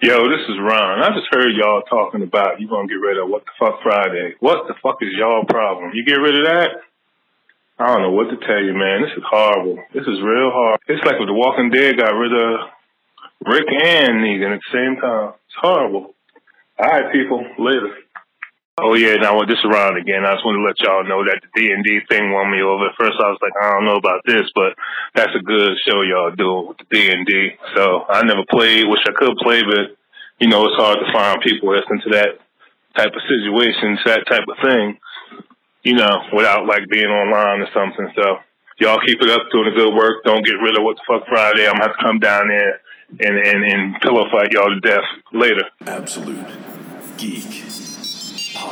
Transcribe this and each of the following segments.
Yo, this is Ron. I just heard y'all talking about you gonna get rid of what the fuck Friday. What the fuck is y'all problem? You get rid of that? I don't know what to tell you, man. This is horrible. This is real hard. It's like if The Walking Dead got rid of Rick and Negan at the same time. It's horrible. All right, people. Later. Oh yeah, now this is Ron again. I just want to let y'all know that the D and D thing won me over. At first, I was like, I don't know about this, but that's a good show y'all do with the D and D. So I never played, wish I could play, but you know it's hard to find people that's into that type of situations, that type of thing. You know, without like being online or something. So y'all keep it up, doing the good work. Don't get rid of what the fuck Friday. I'm gonna have to come down there and and, and pillow fight y'all to death later. Absolute Geek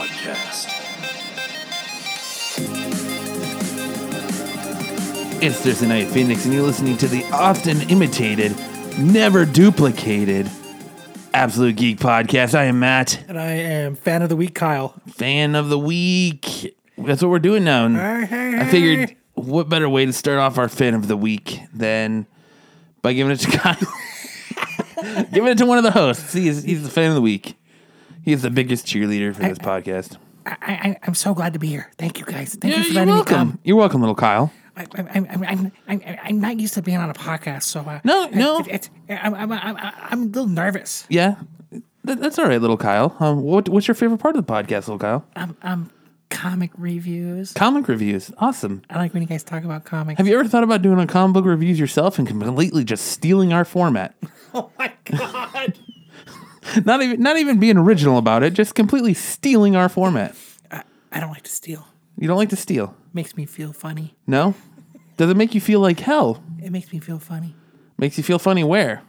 Podcast. It's Thursday Night Phoenix, and you're listening to the often imitated, never duplicated Absolute Geek Podcast. I am Matt, And I am fan of the week, Kyle. fan of the week. That's what we're doing now. And I figured, what better way to start off our fan of the week than by giving it to Kyle? giving it to one of the hosts. He's, he's the fan of the week. He's the biggest cheerleader for this podcast. I, I, I'm so glad to be here. Thank you, guys. Thank you for you're letting me welcome. come. You're welcome, little Kyle. I, I, I'm, I'm, I'm, I'm, not used to being on a podcast, so uh, No, no. It, it's, I'm, I'm, I'm, I'm a little nervous. Yeah, That- that's all right, little Kyle. Um, what, what's your favorite part of the podcast, little Kyle? I'm, I'm comic reviews. Comic reviews. Awesome. I like when you guys talk about comics. Have you ever thought about doing a comic book reviews yourself and completely just stealing our format? oh my god! Not even not even being original about it, just completely stealing our format. I don't like to steal. You don't like to steal. Makes me feel funny. No? Does it make you feel like hell? It makes me feel funny Makes you feel funny where?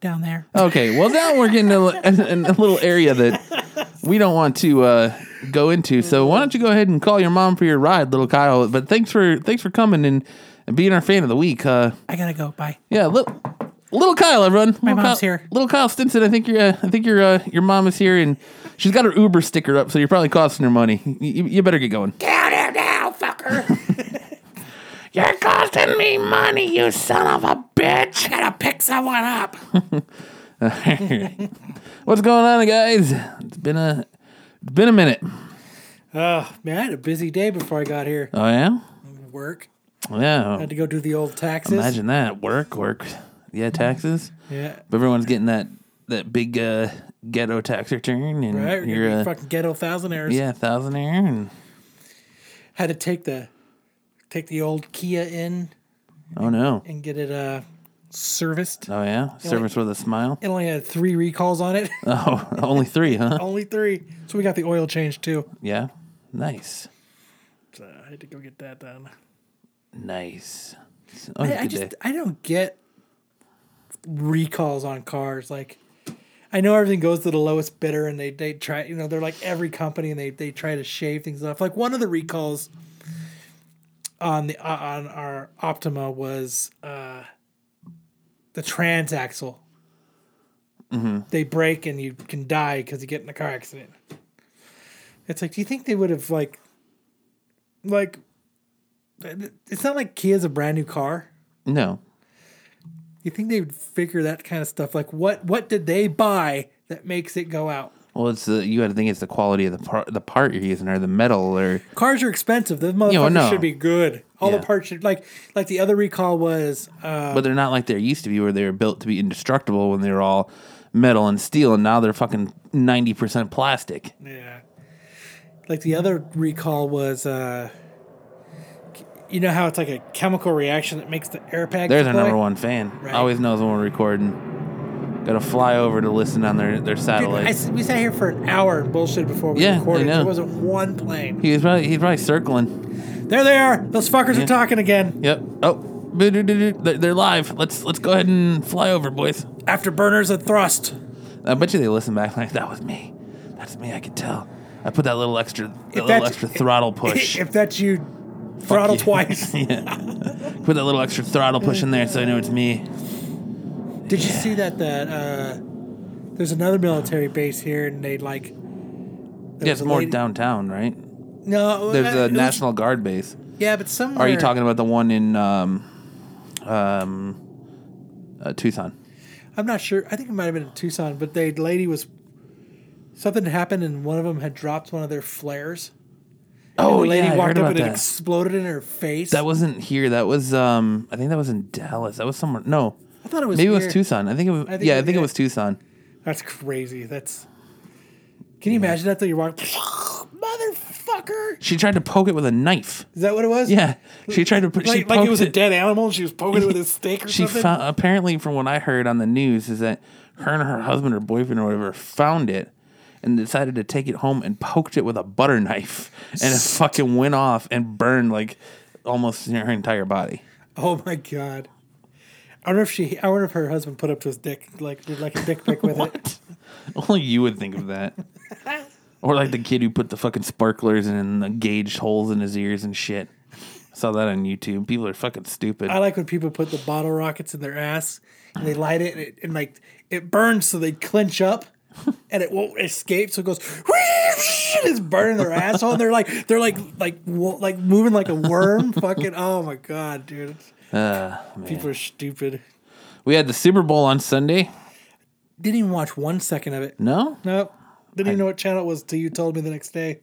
down there. Okay, well now we're getting a, in a little area that we don't want to uh, go into. So why don't you go ahead and call your mom for your ride, little Kyle? But thanks for thanks for coming and, and being our fan of the week. Uh, I gotta go. Bye. Yeah, little little Kyle, everyone. My little mom's Kyle, here. Little Kyle Stinson. I think your uh, I think your uh, your mom is here, and she's got her Uber sticker up, so you're probably costing her money. You, you better get going. Get out here now, fucker! You're costing me money, you son of a bitch. I gotta pick someone up. What's going on, guys? It's been a it's been a minute. Oh man, I had a busy day before I got here. Oh yeah, Work. yeah. Had to go do the old taxes. Imagine that work, work. Yeah, taxes. Yeah. Everyone's getting that that big uh, ghetto tax return, and Right, you're gonna be uh, fucking ghetto thousandaires. yeah thousandaire, and Had to take the take the old Kia in oh no, and get it uh serviced. oh yeah, service with a smile. It only had three recalls on it. Oh, only three, huh? only three. So we got the oil change too. Yeah. Nice. So I had to go get that done. Nice. Oh, I, I just day. I don't get recalls on cars. Like I know everything goes to the lowest bidder and they, they try you know, they're like every company and they, they try to shave things off. Like one of the recalls on the uh, on our Optima was uh the transaxle. They break and you can die because you get in a car accident. It's like, do you think they would have like, like, it's not like Kia's a brand new car. No. You think they would figure that kind of stuff? Like, what what did they buy that makes it go out? Well, it's the you got to think it's the quality of the part, the part you're using, or the metal, or Cars are expensive. The motherfuckers Yeah, no. should be good. All Yeah. the parts should like like the other recall was. Uh, but they're not like they used to be, where they were built to be indestructible when they were all metal and steel, and now they're fucking ninety percent plastic. Yeah. Like the other recall was, uh, you know how it's like a chemical reaction that makes the air pack. There's our number one fan. Right. Always knows when we're recording. Got to fly over to listen on their their Dude, satellite. We sat here for an hour and bullshit before we Yeah, recorded. There wasn't one plane. he was probably he's probably circling. There they are. Those fuckers Yeah. are talking again. Yep. Oh, they're, live. Let's let's go ahead and fly over, boys. Afterburners and thrust. I bet you they listen back like that was me. That's me. I could tell. I put that little extra, that If little extra throttle push. If that's you, throttle you. twice. put that little extra throttle push in there so I know it's me. Did you see that? That uh, there's another military base here, and they like. there Yeah, was it's a more lady- downtown, right? No, There's uh, a it was- National Guard base. Yeah, but some. Are you talking about the one in um, um, uh, Tucson? I'm not sure. I think it might have been in Tucson, but the lady was something happened and one of them had dropped one of their flares. Oh the lady yeah, I walked heard up about and it that. exploded in her face. That wasn't here. That was um. I think that was in Dallas. That was somewhere. No, I thought it was maybe it was here. Tucson. I think it was. I think yeah, it- I think yeah. it was Tucson. That's crazy. That's. Can you imagine that? Though you walk, motherfucker. She tried to poke it with a knife. Is that what it was? Yeah, she tried to put. she Like, like it poked was a dead animal and she was poking it with a stick or She something. found apparently, from what I heard on the news, is that her and her husband or boyfriend or whatever found it and decided to take it home and poked it with a butter knife, and it fucking went off and burned like almost her entire body. oh my god. I wonder if she. I wonder if her husband put up to his dick like did like a dick pic with it. Only you would think of that. or like the kid who put the fucking sparklers in the gauged holes in his ears and shit. Saw that on YouTube. People are fucking stupid. I like when people put the bottle rockets in their ass and they light it and, it, and like it burns so they clench up and it won't escape so it goes it's burning their asshole and they're like they're like like like moving like a worm fucking oh my god dude. Uh, people are stupid. We had the Super Bowl on Sunday. didn't even watch one second of it. No? nope didn't even know what channel it was till you told me the next day.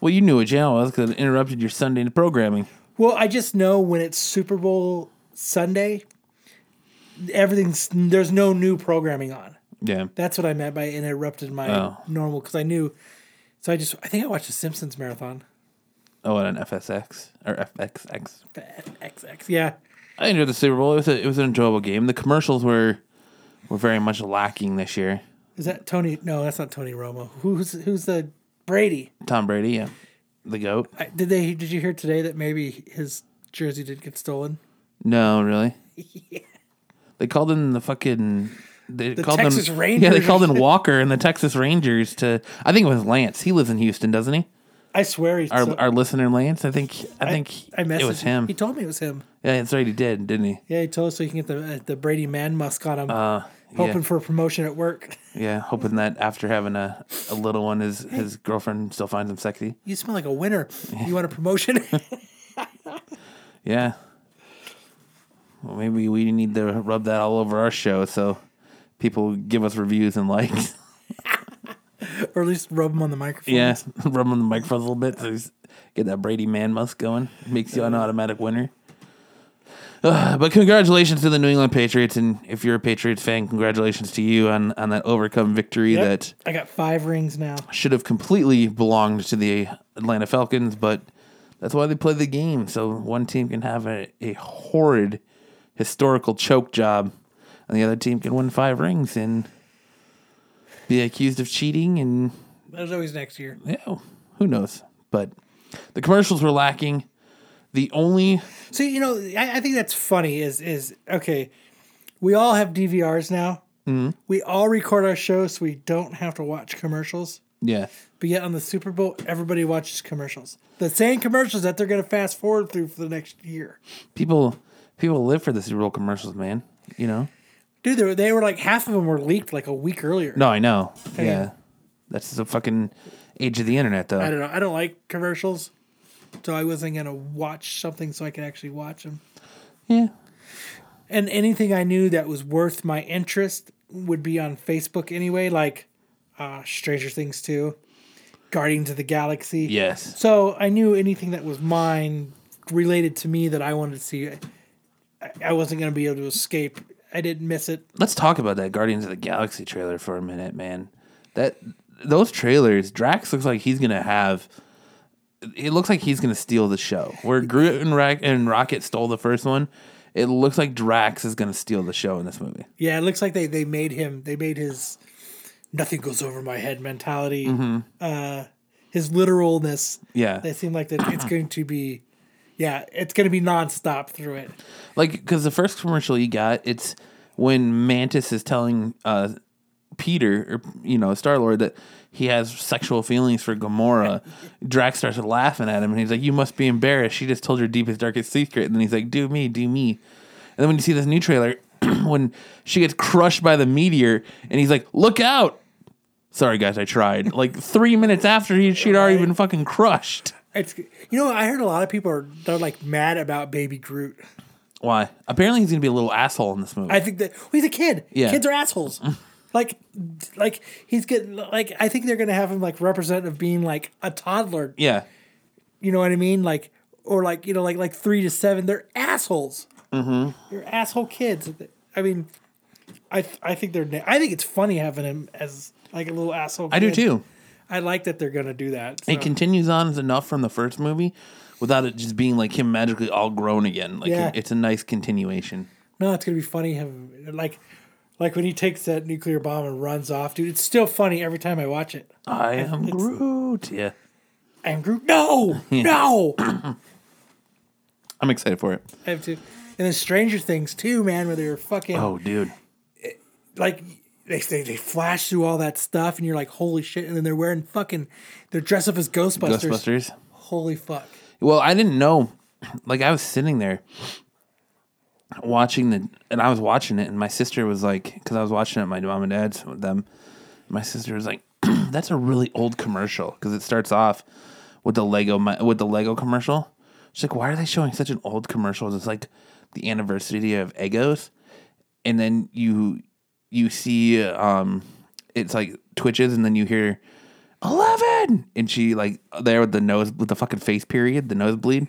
Well, you knew what channel it was because it interrupted your Sunday programming. well I just know when it's Super Bowl Sunday everything's there's no new programming on Yeah. That's what I meant by interrupted my Oh. normal because I knew. So I just I think I watched the Simpsons marathon. Oh, and an FSX or FXX. XX, yeah. I enjoyed the Super Bowl. It was a, it was an enjoyable game. The commercials were were very much lacking this year. Is that Tony? No, that's not Tony Romo. Who's who's the Brady? Tom Brady, yeah, the goat. I, did they? Did you hear today that maybe his jersey did get stolen? No, really. yeah. They called in the fucking. They called Texas in, Rangers. Yeah, they called in Walker and the Texas Rangers to. I think it was Lance. He lives in Houston, doesn't he? I swear he. Our our listener Lance. I think. I, think I messaged it was him. He told me it was him. yeah, that's right. He did, didn't he? Yeah, he told us so he can get the uh, the Brady man musk on him. Uh, hoping yeah. for a promotion at work. Yeah, hoping that after having a, a little one, his his girlfriend still finds him sexy. You smell like a winner. You want a promotion? Yeah. Well, maybe we need to rub that all over our show so people give us reviews and likes. or at least rub them on the microphone. yeah, rub them on the microphone a little bit so get that Brady man musk going. Makes you an automatic winner. Uh, but congratulations to the New England Patriots, and if you're a Patriots fan, congratulations to you on on that overcome victory Yep. that I got five rings now. should have completely belonged to the Atlanta Falcons, but that's why they play the game. So one team can have a, a horrid historical choke job, and the other team can win five rings and be accused of cheating. And There's always next year. yeah, who knows? But the commercials were lacking. The only See, you know, I, I think that's funny. Is is okay? We all have DVRs now. Mm-hmm. We all record our shows, so we don't have to watch commercials. yeah, But yet on the Super Bowl, everybody watches commercials. The same commercials that they're going to fast forward through for the next year. people people live for the Super Bowl commercials, man. You know? Dude, they were, they were like half of them were leaked like a week earlier. No, I know. Yeah, that's the fucking age of the internet, though. I don't know. I don't like commercials, so I wasn't going to watch something so I could actually watch them. yeah, and anything I knew that was worth my interest would be on Facebook anyway, like uh, Stranger Things 2, Guardians of the Galaxy. yes. So I knew anything that was mine related to me that I wanted to see. I, I wasn't going to be able to escape. I didn't miss it. Let's talk about that Guardians of the Galaxy trailer for a minute, man. That those trailers, Drax looks like he's gonna have. It looks like he's gonna steal the show. Where Groot and, Ra- and Rocket stole the first one, it looks like Drax is gonna steal the show in this movie. Yeah, it looks like they, they made him, they made his nothing goes over my head mentality, uh, his literalness. Yeah, They seem like that it's going to be, yeah, it's going to be nonstop through it. like because the first commercial you got, it's when Mantis is telling uh, Peter or you know Star Lord that he has sexual feelings for Gamora. Drax starts laughing at him and he's like, "You must be embarrassed. She just told your deepest darkest secret." And then he's like, "Do me, do me." And then when you see this new trailer, when she gets crushed by the meteor, and he's like, "Look out!" Sorry guys, I tried. Like three minutes after he, she'd already been fucking crushed. It's you know I heard a lot of people are they're like mad about Baby Groot. Why? Apparently, he's gonna be a little asshole in this movie. I think that well, he's a kid. Yeah. Kids are assholes. like, like he's getting like I think they're gonna have him like representative being like a toddler. yeah, You know what I mean? Like or like you know like like three to seven. They're assholes. Mm-hmm. They're asshole kids. I mean, I I think they're I think it's funny having him as like a little asshole. I do too. I like that they're gonna do that. It continues on enough from the first movie without it just being like him magically all grown again. Like Yeah. it's a nice continuation. No, it's gonna be funny. Having like, like when he takes that nuclear bomb and runs off, dude. It's still funny every time I watch it. I am It's- Groot. Yeah, I'm Groot. No, no. I'm excited for it. I have to. And then Stranger Things too, man, where they're fucking Oh, dude. like they, they they flash through all that stuff, and you're like, holy shit! And then they're wearing fucking, they're dressed up as Ghostbusters. Ghostbusters. Holy fuck! Well, I didn't know. Like I was sitting there watching the, and I was watching it, and my sister was like, because I was watching it, my mom and dad's with them. My sister was like, "That's a really old commercial," because it starts off with the Lego with the Lego commercial. She's like, "Why are they showing such an old commercial? It's like the anniversary of Egos," and then you you see um, it's like twitches, and then you hear. 11 and she like there with the nose with the fucking face period the nosebleed.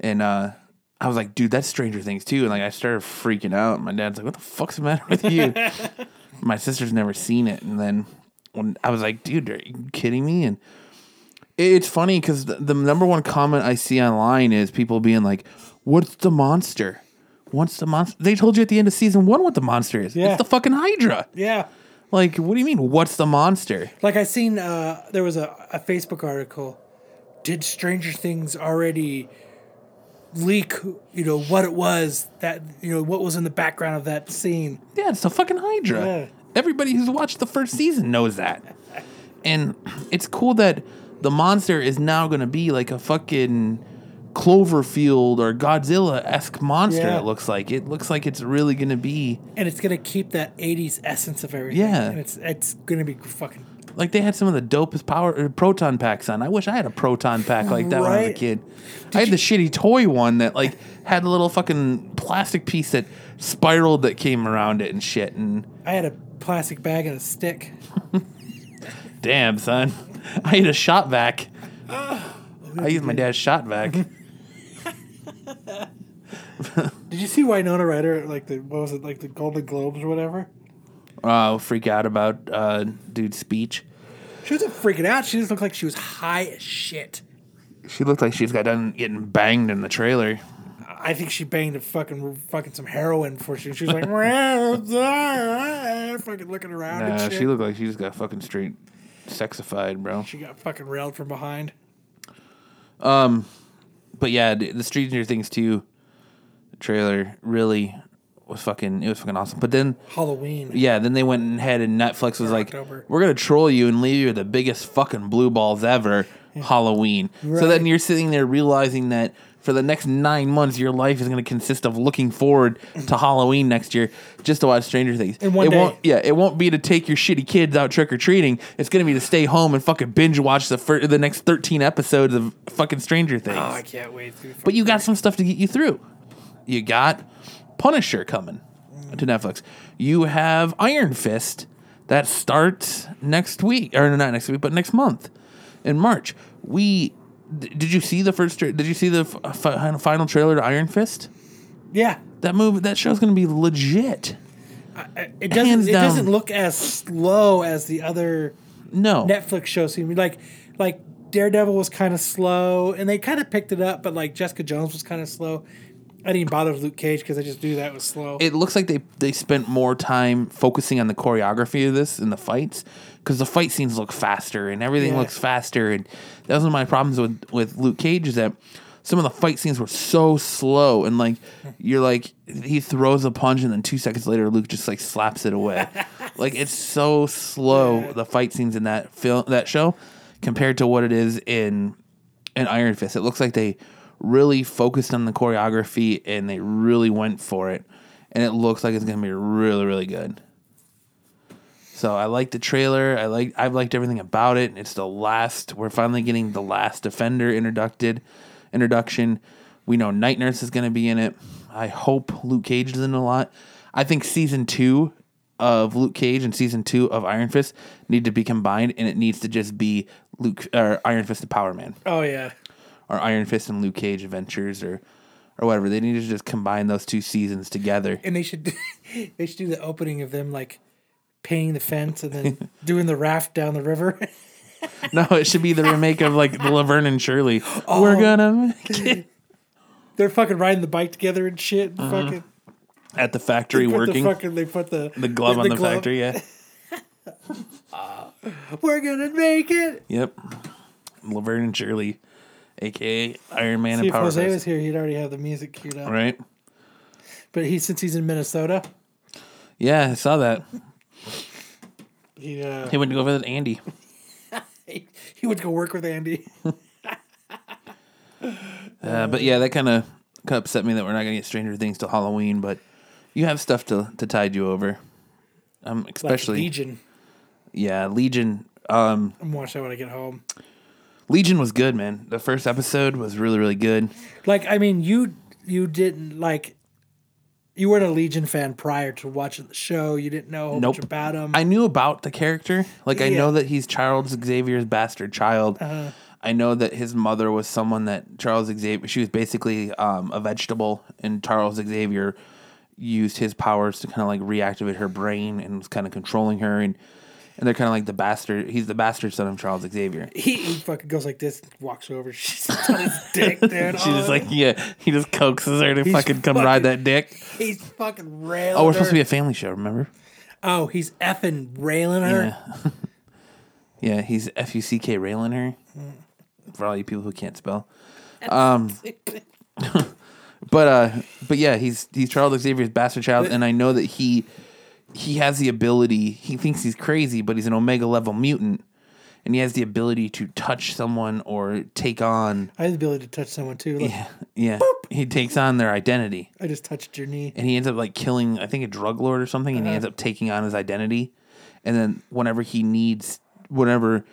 And uh i was like dude that's stranger things too. And like i started freaking out. My dad's like what the fuck's the matter with you? My sister's never seen it. And then when i was like dude are you kidding me? And it's funny because the, the number one comment i see online is people being like what's the monster what's the monster they told you at the end of season one what the monster is Yeah. it's the fucking hydra Yeah, like what do you mean what's the monster like I seen uh there was a, a Facebook article. Did Stranger Things already leak? You know what it was that you know what was in the background of that scene. Yeah, it's a fucking Hydra. Yeah. Everybody who's watched the first season knows that. And it's cool that the monster is now going to be like a fucking Cloverfield or Godzilla esque monster, Yeah. it looks like. It looks like it's really going to be. and it's gonna keep that '80s essence of everything. Yeah. and it's it's gonna be fucking. Like they had some of the dopest power uh, proton packs on. I wish I had a proton pack like that when I was a Right. kid. I had the shitty toy one that like had a little fucking plastic piece that spiraled that came around it and shit. And I had a plastic bag and a stick. Damn, son. I had a Shop-Vac. I used my dad's Shop-Vac. Did you see Winona Ryder at like the what was it like the Golden Globes or whatever? Uh, freak out about uh, dude's speech. She wasn't freaking out. She just looked like she was high as shit. She looked like she's got done getting banged in the trailer. I think she banged a fucking fucking some heroin before she, she was like fucking looking around and Nah, shit. she looked like she just got fucking straight sexified, bro. she got fucking railed from behind. But yeah, the Stranger Things 2 trailer really was fucking, it was fucking awesome. But then, Halloween. yeah, then they went ahead and Netflix was like, October. we're going to troll you and leave you the biggest fucking blue balls ever, Halloween. So then you're sitting there realizing that for the next nine months, your life is going to consist of looking forward to Halloween next year just to watch Stranger Things. In one it day. won't, yeah, it won't be to take your shitty kids out trick or treating. It's going to be to stay home and fucking binge watch the fir- the next thirteen episodes of fucking Stranger Things. Oh, I can't wait. But you got some stuff to get you through. You got Punisher coming to mm. Netflix. You have Iron Fist that starts next week, or not next week, but next month in March. We did you see the first? Tra- did you see the f- uh, final trailer to Iron Fist? yeah, That movie, that show's going to be legit. it doesn't. It doesn't look as slow as the other No, Netflix shows seem like like Daredevil was kind of slow, and they kind of picked it up, but like Jessica Jones was kind of slow. I didn't even bother with Luke Cage because I just knew that was slow. it looks like they they spent more time focusing on the choreography of this and the fights because the fight scenes look faster and everything Yeah. looks faster and that was one of my problems with with Luke Cage is that some of the fight scenes were so slow and like you're like he throws a punch and then two seconds later Luke just like slaps it away like it's so slow the fight scenes in that film that show compared to what it is in in Iron Fist. It looks like they really focused on the choreography and they really went for it. And it looks like it's gonna be really, really good. So I like the trailer. I like I've liked everything about it. It's the last we're finally getting the last defender introduced introduction. We know Night Nurse is gonna be in it. I hope Luke Cage is in a lot. I think season two of Luke Cage and season two of Iron Fist need to be combined, and it needs to just be Luke or Iron Fist and Power Man, Oh yeah. or Iron Fist and Luke Cage Adventures, or or whatever. They need to just combine those two seasons together. And they should they should do the opening of them like painting the fence and then doing the raft down the river. No, it should be the remake of like the Laverne and Shirley. Oh, We're gonna make it. They're fucking riding the bike together and shit. And fucking at the factory Uh-huh. working. The fucking, they put the The glove on the factory, yeah. We're gonna make it. Yep. Laverne and Shirley, aka Iron Man See and if Power Jose was here, he'd already have the music queued up. Right? But he since he's in Minnesota, Yeah, I saw that. He uh, He went to go visit Andy. he, he would go work with Andy. Uh, but yeah, that kind of kind of upset me that we're not gonna get Stranger Things till Halloween. But you have stuff to to tide you over. Um, Like especially Legion. yeah, Legion. Um, I'm watching that when I get home. Legion was good, man. The first episode was really really good. Like I mean, you you didn't like. You weren't a Legion fan prior to watching the show. You didn't know Nope. bunch about him. I knew about the character. Like I Yeah. know that he's Charles Xavier's bastard child. I know that his mother was someone that Charles Xavier. She was basically um, a vegetable, and Charles Xavier used his powers to kind of like reactivate her brain and was kind of controlling her. And and they're kind of like the bastard. He's the bastard son of Charles Xavier. he, he fucking goes like this, walks over, she's on his dick, dude. She's just Oh, like yeah. He just coaxes her to He's fucking come fucking- ride that dick. he's fucking railing. Oh, we're supposed to be a family show. Remember? Oh, he's effing railing her. Yeah. yeah, he's F U C K railing her. For all you people who can't spell. Um but uh but yeah, he's he's Charles Xavier's bastard child and I know that he he has the ability, he thinks he's crazy, but he's an omega level mutant and he has the ability to touch someone or take on I have the ability to touch someone too. Look, yeah. He takes on their identity. I just touched your knee. and he ends up like killing I think a drug lord or something, and he ends up taking on his identity. And then whenever he needs, whenever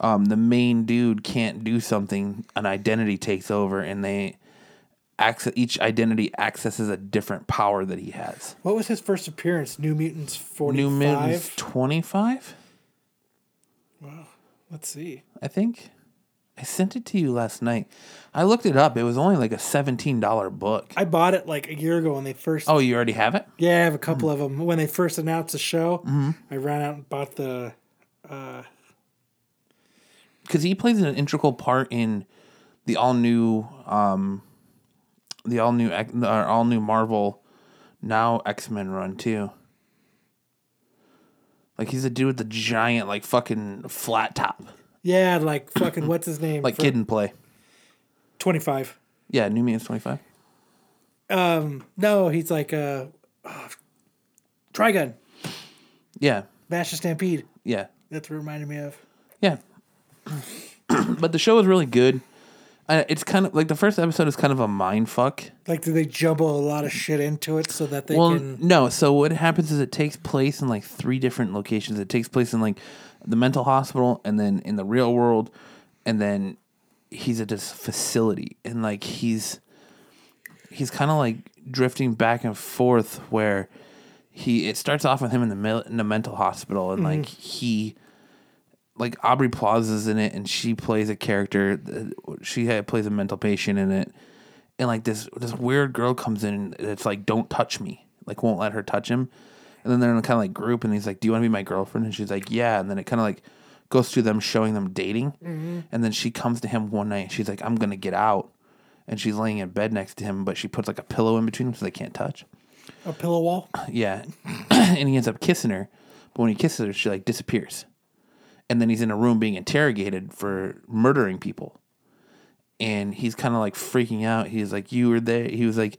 um, the main dude can't do something, an identity takes over, and they access each identity accesses a different power that he has. What was his first appearance? New Mutants forty New Mutants five. twenty five, Let's see. I think. I sent it to you last night. I looked it up. It was only like a seventeen dollar book. I bought it like a year ago when they first. oh, you already have it? yeah, I have a couple of them. When they first announced the show, Mm-hmm. I ran out and bought the. because he plays an integral part in the all new um the all new uh, all new Marvel now X Men run too. Like he's a dude with the giant like fucking flat top, Yeah, like fucking what's his name? like Kid and Play. Twenty five. Yeah, New Mutants twenty five. Um, No, he's like uh, oh, Trigun, Yeah, Vash the Stampede. yeah, That's what it reminded me of. yeah. but the show is really good. Uh, it's kind of like the first episode is kind of a mind fuck. Like, do they jumble a lot of shit into it so that they well, can? no. So what happens is it takes place in like three different locations. It takes place in like the mental hospital, and then in the real world, and then he's at this facility, and like he's he's kind of like drifting back and forth where he it starts off with him in the in the mental hospital, and like he like Aubrey Plaza's in it, and she plays a character. She had, plays a mental patient in it, and like this this weird girl comes in, and it's like, "Don't touch me," like won't let her touch him. And then they're in a kind of like group, and he's like, "Do you want to be my girlfriend?" And she's like, "Yeah." And then it kind of like goes through them showing them dating, mm-hmm. and then she comes to him one night, and she's like, "I'm gonna get out," and she's laying in bed next to him, but she puts like a pillow in between them so they can't touch. A pillow wall. Yeah. and he ends up kissing her. But when he kisses her, she like disappears. And then he's in a room being interrogated for murdering people. And he's kind of like freaking out. He's like, You were there. He was like,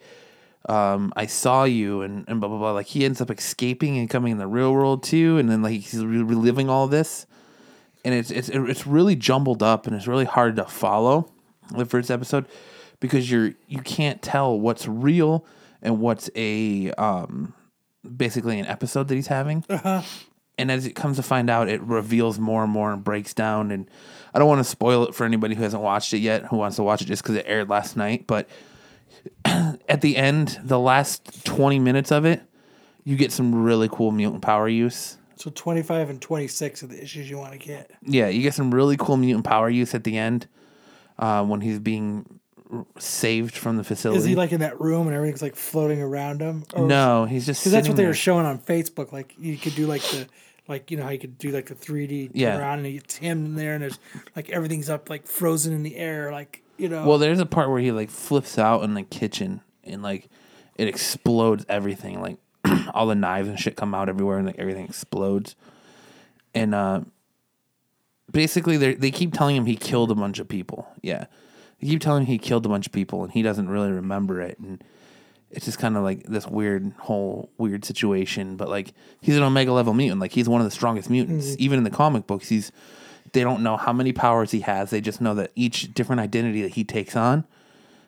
um, I saw you and, and blah, blah, blah. Like he ends up escaping and coming in the real world too. And then like he's reliving all this. And it's, it's, it's really jumbled up and it's really hard to follow the first episode because you're, you can't tell what's real and what's a, um, basically an episode that he's having. And as it comes to find out, it reveals more and more and breaks down. And I don't want to spoil it for anybody who hasn't watched it yet, who wants to watch it just because it aired last night. But at the end, the last 20 minutes of it, you get some really cool mutant power use. So 25 and 26 are the issues you want to get. Yeah, you get some really cool mutant power use at the end uh, when he's being saved from the facility. Is he like in that room and everything's like floating around him? Or- no, he's just Because that's what they there. were showing on Facebook. Like you could do like the like you know how you could do like the 3D turn Yeah. around and it's him in there and there's like everything's up like frozen in the air like you know. Well, there's a part where he like flips out in the kitchen and like it explodes everything. Like all the knives and shit come out everywhere and like everything explodes. And uh basically they they keep telling him he killed a bunch of people. Yeah. They keep telling him he killed a bunch of people and he doesn't really remember it and it's just kind of like this weird whole weird situation but like he's an omega level mutant. Like he's one of the strongest mutants. Mm-hmm. Even in the comic books he's they don't know how many powers he has. They just know that each different identity that he takes on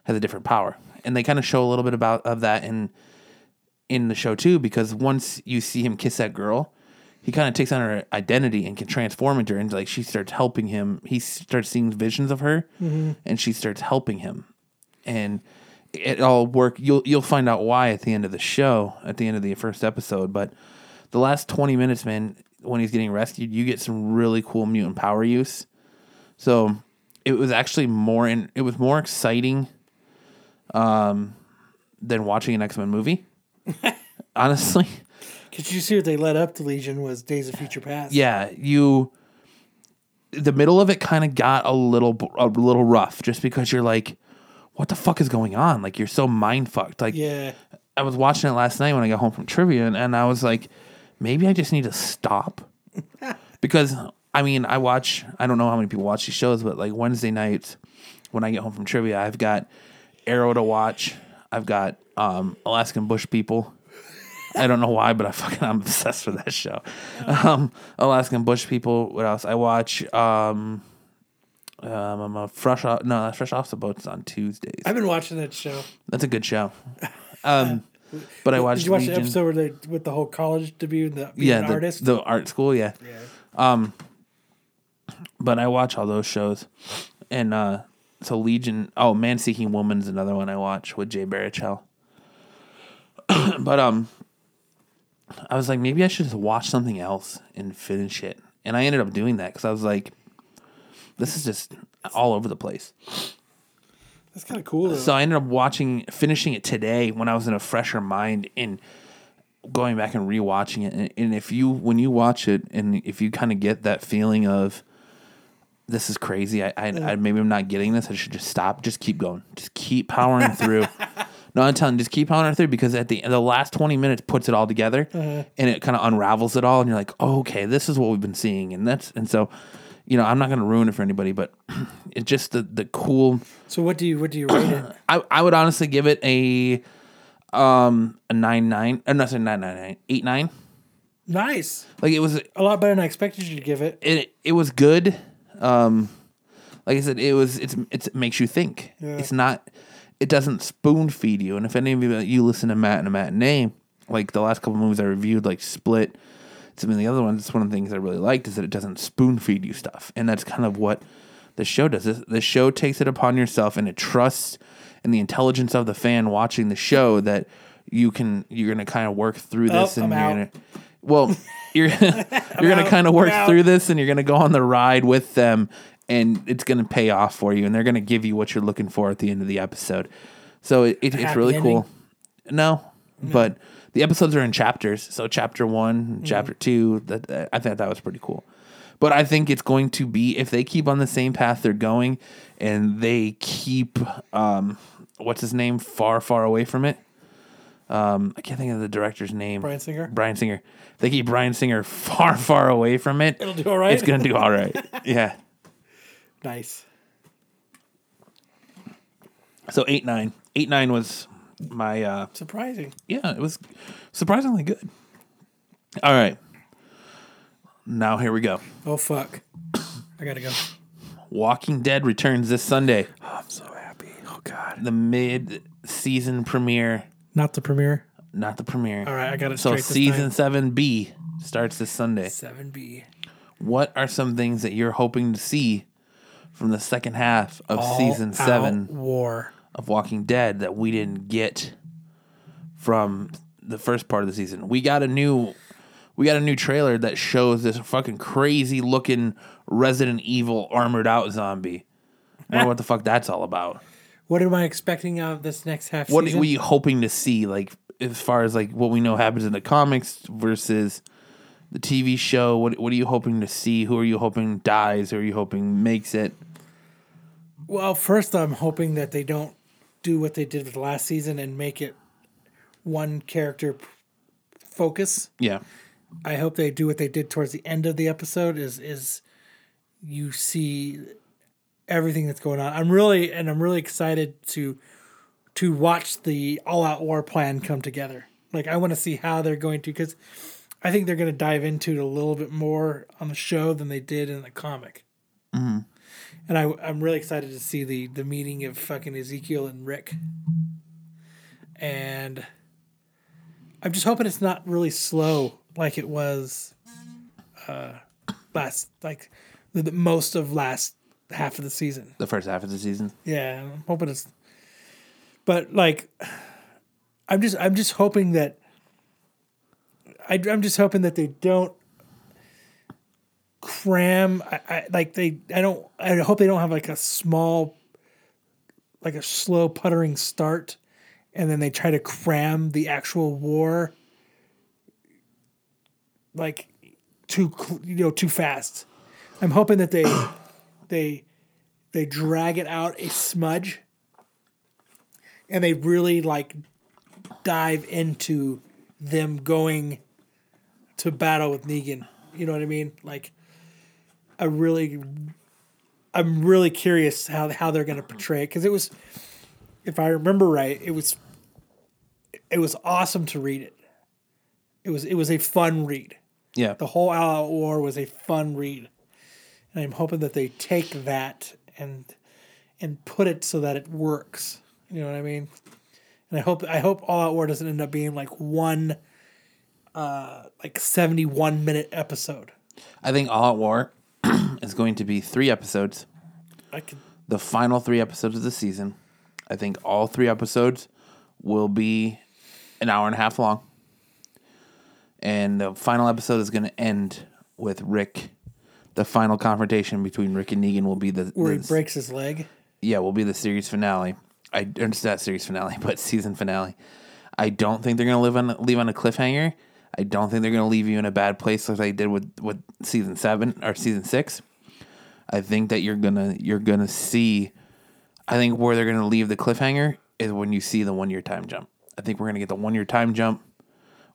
has a different power. And they kind of show a little bit about of that in in the show too because once you see him kiss that girl he kind of takes on her identity and can transform into her and like she starts helping him. He starts seeing visions of her mm-hmm. and she starts helping him. And it all work. You'll you'll find out why at the end of the show at the end of the first episode but the last 20 minutes man when he's getting rescued you get some really cool mutant power use. So it was actually more in it was more exciting um than watching an x-men movie honestly. Because you see what they led up to Legion was Days of Future Past. yeah you the middle of it kind of got a little a little rough just because you're like what the fuck is going on like you're so mind fucked like Yeah. I was watching it last night when I got home from trivia, and, and I was like, maybe I just need to stop because I mean, I watch. I don't know how many people watch these shows, but like Wednesday nights when I get home from trivia, I've got Arrow to watch. I've got um, Alaskan Bush People. I don't know why, but I fucking I'm obsessed with that show. Um, Alaskan Bush People. What else? I watch. Um, um, I'm a fresh off. No, that's fresh off the boats on Tuesdays. I've been watching that show. That's a good show. Um, but I watched Did you watch Legion. the episode where they with the whole college debut and the being yeah, an the, artist? the art school, yeah. Um, but I watch all those shows, and uh, so Legion. Oh, Man Seeking Woman's another one I watch with Jay Baruchel. but um, I was like, maybe I should just watch something else and finish it, and I ended up doing that because I was like, this is just all over the place. That's kind of cool. Though. So I ended up watching, finishing it today when I was in a fresher mind and going back and rewatching it. And, and if you, when you watch it, and if you kind of get that feeling of this is crazy, I, I, I maybe I'm not getting this. I should just stop. Just keep going. Just keep powering through. No, I'm telling you, just keep powering through because at the the last 20 minutes puts it all together uh-huh. and it kind of unravels it all. And you're like, oh, okay, this is what we've been seeing. And that's, and so, you know, I'm not going to ruin it for anybody, but it's just the, the cool, so what do you what do you rate it? I, I would honestly give it a um a nine nine. Uh, no, sorry, nine nine nine eight nine. Nice. Like it was A lot better than I expected you to give it. it it was good. Um, like I said, it was it's, it's it makes you think. Yeah. It's not. It doesn't spoon feed you. And if any of you you listen to Matt and a matinee, like the last couple movies I reviewed, like Split, some of the other ones, it's one of the things I really liked is that it doesn't spoon feed you stuff, and that's kind of what the show does. The show takes it upon yourself, and it trusts in the intelligence of the fan watching the show that you can you're gonna kind of work through this, Oh, and I'm you're out. gonna. Well, you're you're gonna kind of work through this, and you're gonna go on the ride with them, and it's gonna pay off for you, and they're gonna give you what you're looking for at the end of the episode. So it, it, it's really ending? cool. No, but the episodes are in chapters. So chapter one, chapter two. That uh, I thought that was pretty cool. But I think it's going to be if they keep on the same path they're going, and they keep um, what's his name far, far away from it. Um, I can't think of the director's name. Bryan Singer? Bryan Singer. If they keep Bryan Singer far, far away from it. It'll do all right? It's gonna do all right. yeah. Nice. So eight nine. Eight nine was my uh, Surprising. yeah, it was surprisingly good. All right. Now here we go. Oh fuck. I gotta go. Walking Dead returns this Sunday. I'm so happy. Oh god. The mid season premiere, Not the premiere. not the premiere. All right, I got it So season seven B starts this Sunday. Seven B. What are some things that you're hoping to see from the second half of season seven War. Of Walking Dead that we didn't get from the first part of the season. We got a new we got a new trailer that shows this fucking crazy looking Resident Evil armored out zombie. I wonder what the fuck that's all about. What am I expecting out of this next half What season? are we hoping to see, like as far as like what we know happens in the comics versus the TV show? What what are you hoping to see? Who are you hoping dies? Who are you hoping makes it? Well, first, I'm hoping that they don't do what they did with last season and make it one character focus. Yeah, I hope they do what they did towards the end of the episode. Is is you see everything that's going on. I'm really and I'm really excited to to watch the all out war plan come together. Like I want to see how they're going to because I think they're going to dive into it a little bit more on the show than they did in the comic. Mm-hmm. And I, I'm really excited to see the the meeting of fucking Ezekiel and Rick. And I'm just hoping it's not really slow like it was uh, last, like the, the most of last half of the season. the first half of the season. Yeah, I'm hoping it's. But like, I'm just I'm just hoping that. I, I'm just hoping that they don't cram. I, I like they. I don't. I hope they don't have like a small, like a slow puttering start, and then they try to cram the actual war. Like, too you know too fast. I'm hoping that they they they drag it out a smudge and they really like dive into them going to battle with Negan. You know what I mean? Like I really I'm really curious how how they're going to portray it cuz it was if I remember right, it was it was awesome to read it. It was it was a fun read Yeah, the whole All Out War was a fun read, and I'm hoping that they take that and and put it so that it works. You know what I mean? And I hope I hope All Out War doesn't end up being like one, uh, like 71 minute episode. I think All Out War is going to be three episodes. I could The final three episodes of the season. I think all three episodes will be an hour and a half long. And the final episode is going to end with Rick. The final confrontation between Rick and Negan will be the, where he breaks his leg. yeah, will be the series finale. I not series finale, but season finale. I don't think they're gonna live on leave on a cliffhanger. I don't think they're gonna leave you in a bad place like they did with with season seven or season six. I think that you're gonna you're gonna see. I think where they're gonna leave the cliffhanger is when you see the one year time jump. I think we're gonna get the one year time jump,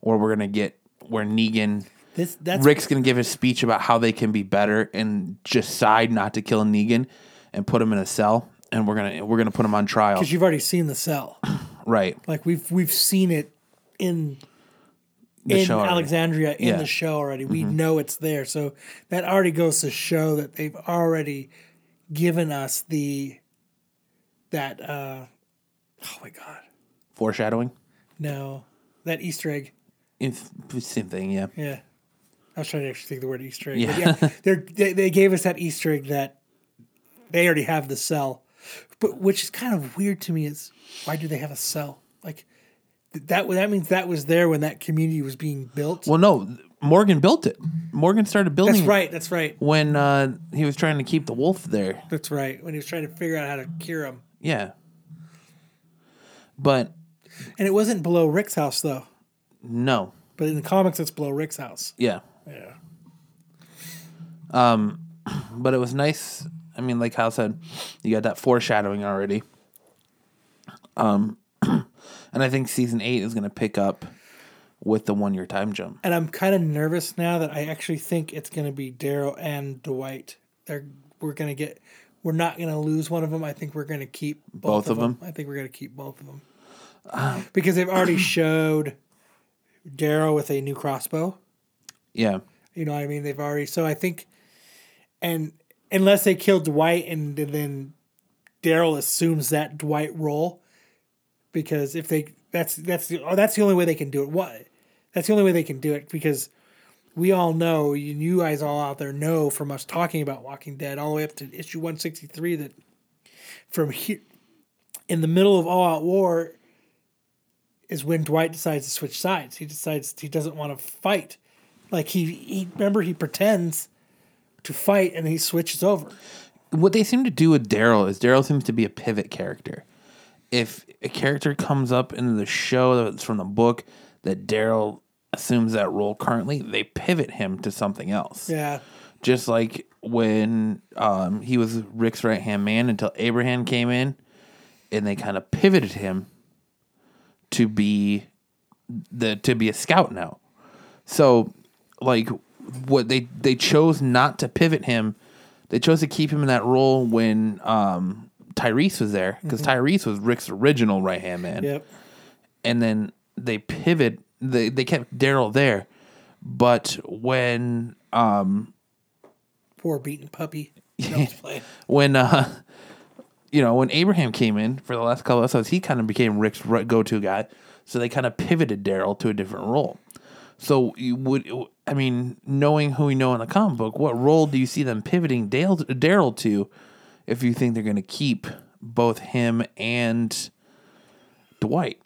or we're gonna get where Negan. This that's Rick's gonna give a speech about how they can be better and decide not to kill Negan and put him in a cell, and we're gonna we're gonna put him on trial. because you've already seen the cell. Right, Like we've we've seen it in the in already. Alexandria in Yeah. the show already. We know it's there. So that already goes to show that they've already given us the that uh oh my god. foreshadowing. No. That Easter egg. If, same thing, yeah. Yeah. I was trying to actually think of the word Easter egg. Yeah. But yeah, they're, they they gave us that Easter egg that they already have the cell. But which is kind of weird to me is why do they have a cell? Like that that means that was there when that community was being built. Well, no, Morgan built it. Morgan started building. That's right. That's right. When uh, he was trying to keep the wolf there. That's right. When he was trying to figure out how to cure him. Yeah. But And it wasn't below Rick's house though. no. But in the comics it's below Rick's house. Yeah. Yeah. Um, but it was nice. I mean, like Hal said, you got that foreshadowing already. Um, and I think season eight is going to pick up with the one year time jump. And I'm kind of nervous now that I actually think it's going to be Daryl and Dwight. They're we're going to get we're not going to lose one of them. I think we're going to keep both, Both of them? I think we're going to keep both of them. because they've already showed Daryl with a new crossbow. Yeah. You know what I mean? They've already so I think and unless they kill Dwight and then Daryl assumes that Dwight role because if they that's that's the oh, that's the only way they can do it. What that's the only way they can do it because we all know you, you guys all out there know from us talking about Walking Dead all the way up to issue 163 that from here in the middle of all out war is when Dwight decides to switch sides. He decides he doesn't want to fight. Like he, he remember he pretends to fight and he switches over. what they seem to do with Daryl is Daryl seems to be a pivot character. If a character comes up in the show that's from the book that Daryl assumes that role currently, they pivot him to something else. Yeah. Just like when um, he was Rick's right hand man until Abraham came in, and they kind of pivoted him to be the to be a scout now. So, like, what they they chose not to pivot him. They chose to keep him in that role when um, Tyrese was there because Tyrese was Rick's original right hand man Yep. and then they pivot. They they kept Daryl there, but when um Poor beaten puppy. No, I'm just playing. when uh you know when Abraham came in for the last couple of episodes, he kind of became Rick's go to guy. So they kind of pivoted Daryl to a different role. So you would, I mean, knowing who we know in the comic book, what role do you see them pivoting Dale Daryl to? If you think they're going to keep both him and Dwight,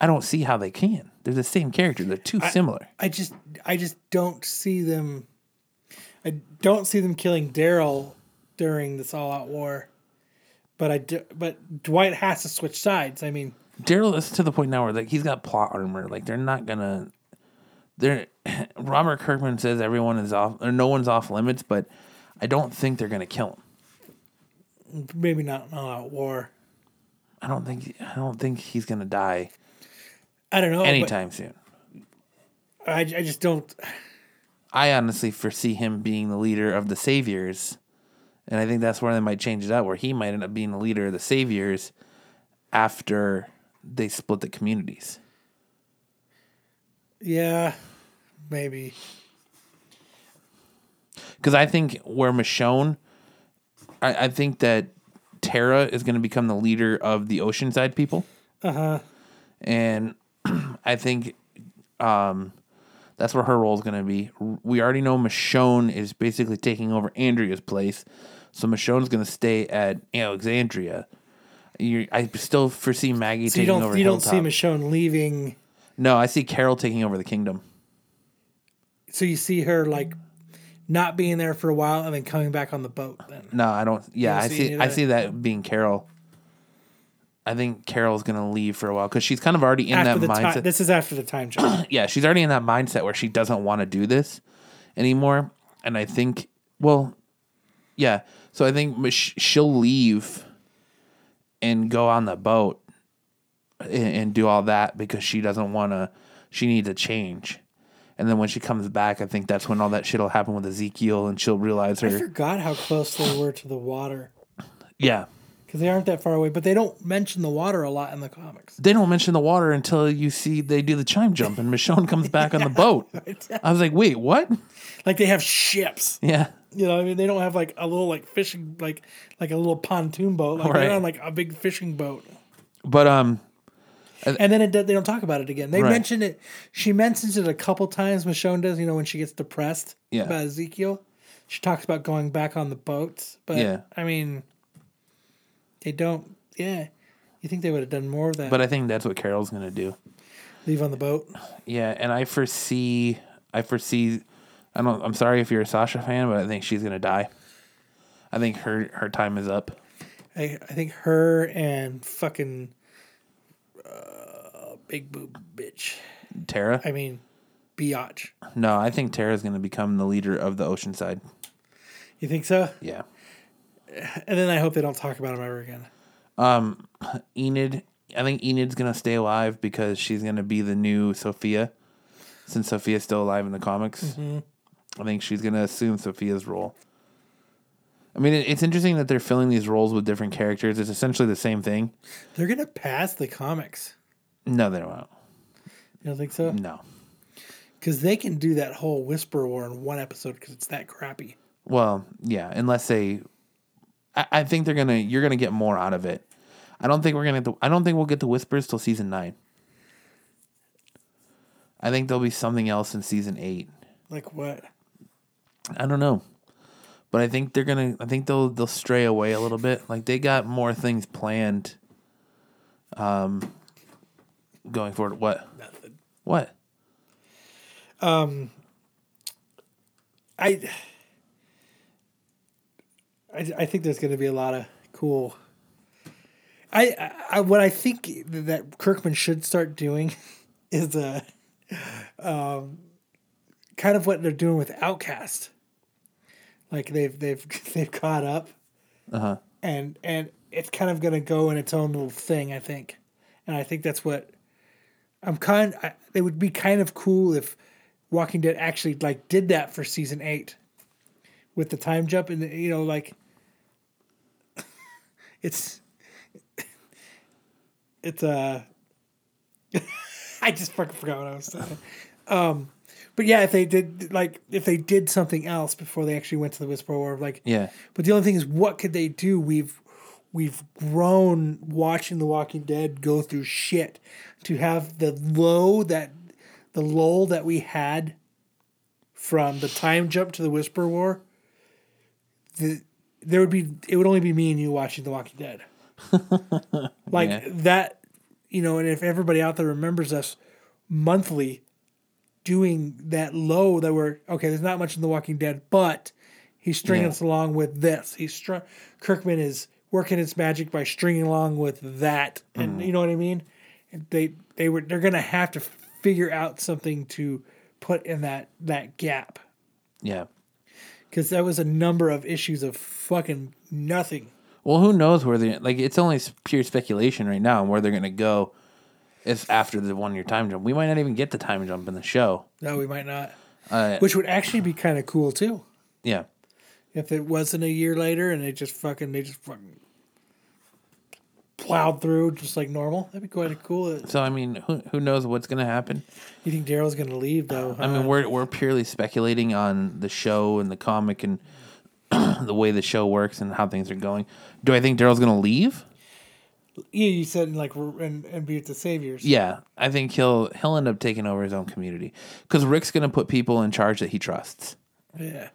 I don't see how they can. They're the same character. They're too similar. I just I just don't see them I don't see them killing Daryl during this all out war. But I do, but Dwight has to switch sides. I mean, Daryl is to the point now where like he's got plot armor. Like they're not gonna. They're Robert Kirkman says everyone is off or no one's off limits, but I don't think they're gonna kill him. Maybe not an all out war. I don't think I don't think he's gonna die I don't know. anytime soon. I, I just don't. I honestly foresee him being the leader of the Saviors, and I think that's where they might change it up, where he might end up being the leader of the Saviors after they split the communities. Yeah, maybe. because I think where Michonne, I, I think that Tara is going to become the leader of the Oceanside people. Uh huh. And I think um, that's where her role is going to be. We already know Michonne is basically taking over Andrea's place, so Michonne's going to stay at Alexandria. You, I still foresee Maggie So you taking don't over you don't see Michonne leaving. no, I see Carol taking over the kingdom. So you see her like not being there for a while and then coming back on the boat. Then No, I don't. Yeah, don't I see. I that? see that being Carol. I think Carol's gonna leave for a while because she's kind of already in after that mindset. time, this is after the time jump. yeah, she's already in that mindset where she doesn't want to do this anymore. And I think, well, yeah. So I think she'll leave and go on the boat and, and do all that because she doesn't want to. She needs a change. And then when she comes back, I think that's when all that shit will happen with Ezekiel, and she'll realize her. I forgot how close they were to the water Yeah, because they aren't that far away, but they don't mention the water a lot in the comics. they don't mention the water until you see they do the chime jump and Michonne comes back on the boat. I was like, wait, what? Like they have ships. Yeah. You know, I mean, they don't have like a little like fishing like like a little pontoon boat. Like Right. they're on like a big fishing boat. But um And then it, they don't talk about it again. They Right. mention it. She mentions it a couple times. Michonne does. You know, when she gets depressed Yeah. about Ezekiel, she talks about going back on the boats. But Yeah. I mean, they don't. Yeah, you think they would have done more of that? but I think that's what Carol's gonna do. leave on the boat. Yeah, and I foresee I foresee I don't I'm sorry if you're a Sasha fan, but I think she's gonna die. I think her her time is up. I, I think her and fucking big boob bitch. Tara? I mean, biatch. No, I think Tara's gonna become the leader of the Oceanside. You think so? Yeah. And then I hope they don't talk about him ever again. Um, Enid I think Enid's gonna stay alive because she's gonna be the new Sophia. Since Sophia's still alive in the comics. Mm-hmm. I think she's gonna assume Sophia's role. I mean, it's interesting that they're filling these roles with different characters. It's essentially the same thing. They're gonna pass the comics. No, they don't. You don't think so? No. Because they can do that whole Whisper War in one episode because it's that crappy. Well, yeah, unless they, I, I think they're gonna. You're gonna get more out of it. I don't think we're gonna. Get the, I don't think we'll get the whispers till season nine. I think there'll be something else in season eight. Like what? I don't know, but I think they're gonna. I think they'll they'll stray away a little bit. Like they got more things planned Um, going forward, what? Nothing. What? I, I, I think there's going to be a lot of cool. I, I, what I think that Kirkman should start doing is uh, um, kind of what they're doing with Outcast. Like they've they've they've caught up, Uh huh. and and it's kind of going to go in its own little thing. I think, and I think that's what I'm kind. I, it would be kind of cool if Walking Dead actually like did that for season eight with the time jump and the, you know like it's it's uh I just fucking forgot what I was saying. Um, but yeah, if they did like if they did something else before they actually went to the Whisper War, like Yeah. but the only thing is, what could they do? We've we've grown watching The Walking Dead go through shit to have the low that the lull that we had from the time jump to the Whisper War. The there would be it would only be me and you watching The Walking Dead. like Yeah. that, you know, and if everybody out there remembers us monthly doing that low that we're okay, there's not much in The Walking Dead, but he's stringing Yeah. us along with this. He's str- Kirkman is working its magic by stringing along with that, and you know what I mean. They they were they're gonna have to figure out something to put in that that gap Yeah. because that was a number of issues of fucking nothing. Well, who knows where they like? It's only pure speculation right now on where they're gonna go. If after the one year time jump, we might not even get the time jump in the show. No, we might not. Uh, Which would actually be kind of cool too. yeah. If it wasn't a year later and they just fucking they just fucking plowed through just like normal, that'd be quite cool. Uh, so I mean, who who knows what's gonna happen? You think Daryl's gonna leave though? I mean, we're we're purely speculating on the show and the comic and the way the show works and how things are going. Do I think Daryl's gonna leave? yeah, you said like and and be with the saviors. Yeah, I think he'll he'll end up taking over his own community because Rick's gonna put people in charge that he trusts yeah.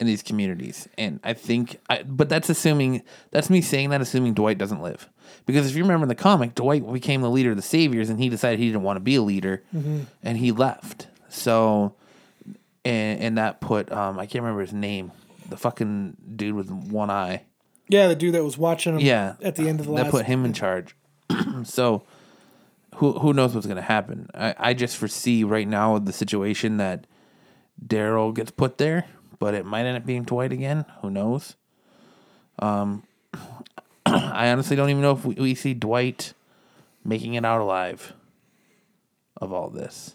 in these communities, and I think, I, but that's assuming that's me saying that assuming Dwight doesn't live, because if you remember in the comic, Dwight became the leader of the Saviors, and he decided he didn't want to be a leader, and he left. So, and and that put um I can't remember his name, the fucking dude with one eye. Yeah, the dude that was watching him. Yeah, At the end of the that last. put him in charge. so, who who knows what's gonna happen? I, I just foresee right now the situation that Daryl gets put there, but it might end up being Dwight again. Who knows? Um, I honestly don't even know if we, we see Dwight making it out alive of all this.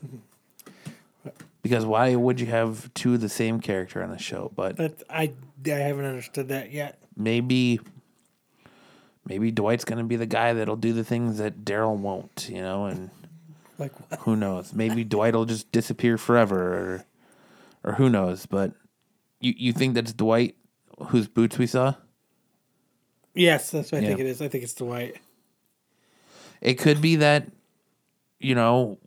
Because why would you have two of the same character on the show? But But I I haven't understood that yet. maybe maybe Dwight's gonna be the guy that'll do the things that Daryl won't, you know, and Like what? who knows? Maybe Dwight will just disappear forever or or who knows, but you you think that's Dwight whose boots we saw? Yes, that's what I think it is. I think it's Dwight. It could be that you know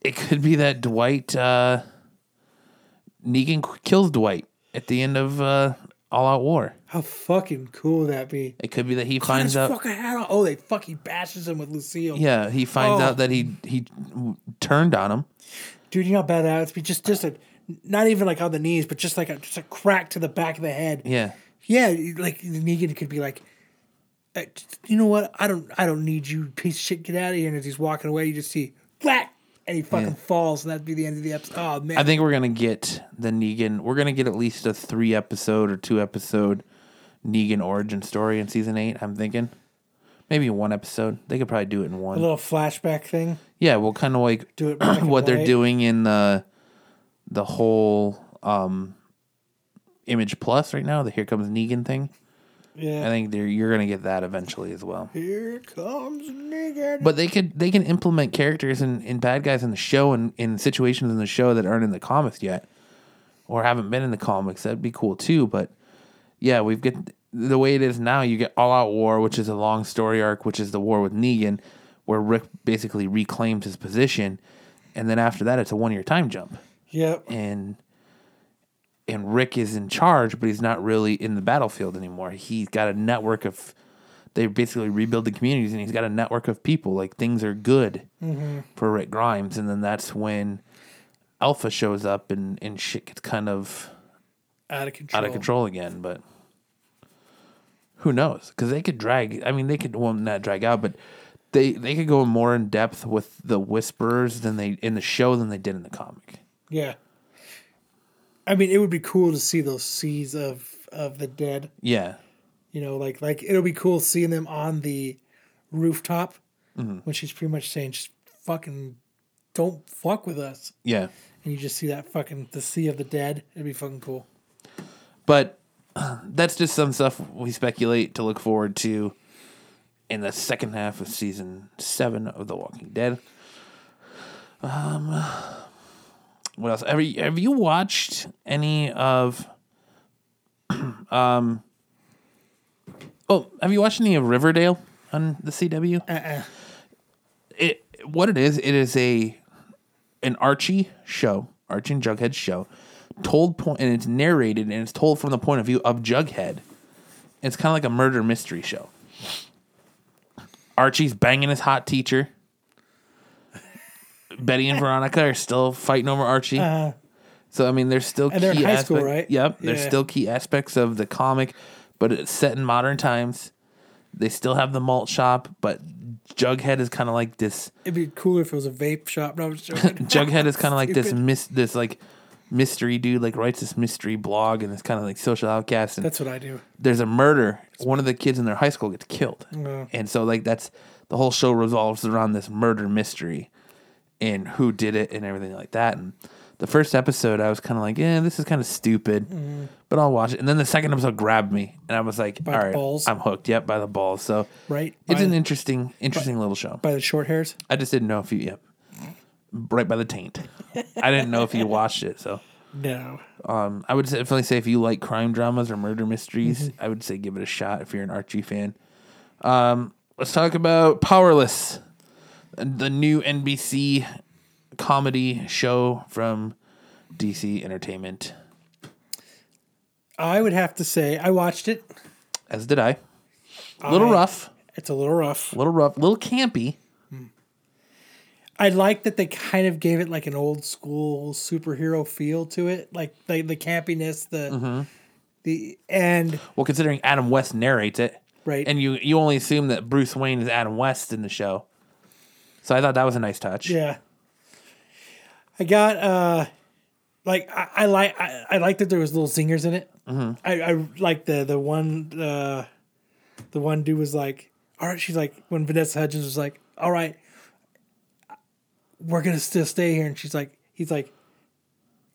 it could be that Dwight uh Negan kills Dwight at the end of uh All Out War. How fucking cool would that be? It could be that he Cut finds out fucking hat off. Oh, they fucking bashes him with Lucille. Yeah, he finds Oh. out that he he turned on him. dude, you know how bad that would be. Just, just a, not even like on the knees, but just like a, just a crack to the back of the head. Yeah, Yeah, like the Negan could be like, "Uh, you know what? I don't, I don't need you, piece of shit. Get out of here. And as he's walking away, you just see flat, and he fucking Yeah. falls, and that'd be the end of the episode. Oh man, I think we're gonna get the Negan. We're gonna get at least a three episode or two episode Negan origin story in season eight. I'm thinking maybe one episode. They could probably do it in one. a little flashback thing. Yeah, we'll kind of like Do it what they're doing in the the whole um image plus right now. The Here Comes Negan thing. Yeah. I think they're, you're gonna get that eventually as well. Here comes Negan. But they could they can implement characters and, and bad guys in the show and in situations in the show that aren't in the comics yet, or haven't been in the comics. That'd be cool too. But yeah, we've got the way it is now. You get All Out War, which is a long story arc, which is the war with Negan, where Rick basically reclaims his position, and then after that, it's a one year time jump, Yep. and and Rick is in charge, but he's not really in the battlefield anymore. He's got a network of they're basically rebuilding communities, and he's got a network of people. Like things are good mm-hmm. for Rick Grimes, and then that's when Alpha shows up, and and shit gets kind of Out of control. out of control again. But who knows? Because they could drag. I mean, they could well not drag out, but they they could go more in depth with the Whisperers than they in the show than they did in the comic. Yeah. I mean, it would be cool to see those seas of of the dead. Yeah, You know, like like it'll be cool seeing them on the rooftop Mm-hmm. when she's pretty much saying, "Just fucking don't fuck with us," yeah. and you just see that fucking the sea of the dead. It'd be fucking cool. But that's just some stuff we speculate to look forward to in the second half of season seven of The Walking Dead. Um, what else? Have you, have you watched any of? um. Oh, have you watched any of Riverdale on the CW? Uh-uh. it what it is it is a an archie show archie and jughead show told point and it's narrated and it's told from the point of view of jughead it's kind of like a murder mystery show archie's banging his hot teacher betty and veronica are still fighting over archie uh-huh. so i mean there's still And they're in key high school, right? yep there's Yeah. still key aspects of the comic but it's set in modern times they still have the malt shop but jughead is kind of like this It'd be cooler if it was a vape shop. No. Jughead is kind of like this mis- this like mystery dude, like writes this mystery blog and this kind of like social outcast. And That's what I do. there's a murder. One of the kids in their high school gets killed, Oh. and so like that's the whole show revolves around this murder mystery and who did it and everything like that. And the first episode, I was kind of like, yeah, this is kind of stupid, but I'll watch it. And then the second episode grabbed me, and I was like, By all right, balls? I'm hooked. Yep, by the balls. So Right? it's By an the- interesting, interesting little show. By the short hairs. I just didn't know if you, yep, right by the taint. I didn't know if you watched it, so. No. Um, I would definitely say if you like crime dramas or murder mysteries, Mm-hmm. I would say give it a shot if you're an Archie fan. Um, let's talk about Powerless, the new NBC comedy show from DC Entertainment. I would have to say I watched it. As did I. A little I- rough, It's a little rough. a little rough, a little campy. I like that they kind of gave it like an old school superhero feel to it, like the the campiness, the Mm-hmm. the and Well, considering Adam West narrates it, right and you you only assume that Bruce Wayne is Adam West in the show, so I thought that was a nice touch. yeah. I got uh, like I, I like I, I like that there was little zingers in it. Mm-hmm. I I like the the one uh, the one dude was like, all right, she's like when Vanessa Hudgens was like, all right, we're gonna still stay here, and she's like, he's like,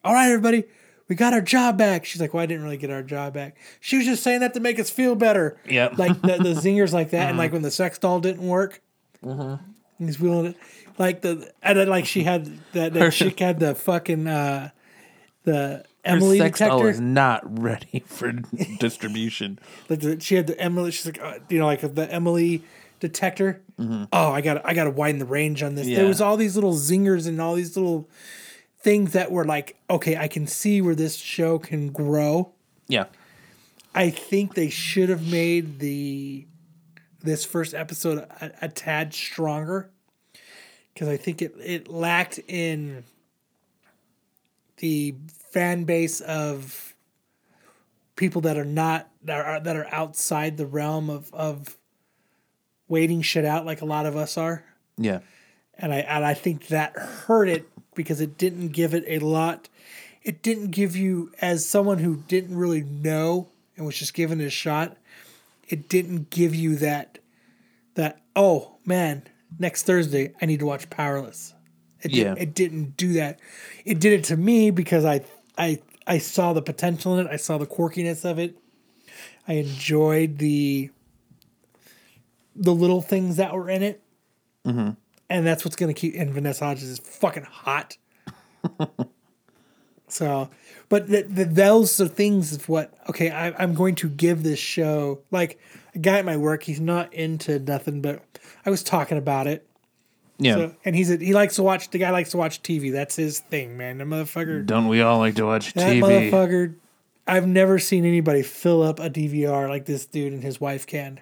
all right, everybody. We got our job back. She's like, "Well, I didn't really get our job back. She was just saying that to make us feel better." Yeah, Like the, the zingers like that, and like when the sex doll didn't work, he's wheeling it. Like the and then like she had that, that chick had the fucking uh the Emily Her sex doll detector. is not ready for distribution. Like the, she had the Emily. She's like, uh, you know, like the Emily detector. Oh, I got I got to widen the range on this. Yeah. There was all these little zingers and all these little things that were like, okay, I can see where this show can grow. Yeah. I think they should have made the this first episode a, a tad stronger because I think it it lacked in the fan base of people that are not that are that are outside the realm of of waiting shit out like a lot of us are Yeah. and I and I think that hurt it because it didn't give it a lot. It didn't give you as someone who didn't really know and was just given it a shot. It didn't give you that that oh man next Thursday I need to watch Powerless. It didn't, Yeah. it didn't do that. It did it to me because I I I saw the potential in it. I saw the quirkiness of it. I enjoyed the the little things that were in it mm-hmm. and that's what's gonna keep. And Vanessa Hudgens is fucking hot. so, but the, the, those are things of what. Okay, I, I'm going to give this show like a guy at my work. He's not into nothing, but I was talking about it. Yeah. So, and he's a, he likes to watch. The guy likes to watch TV. That's his thing, man. The motherfucker. Don't we all like to watch That TV? Motherfucker. I've never seen anybody fill up a DVR like this dude and his wife can.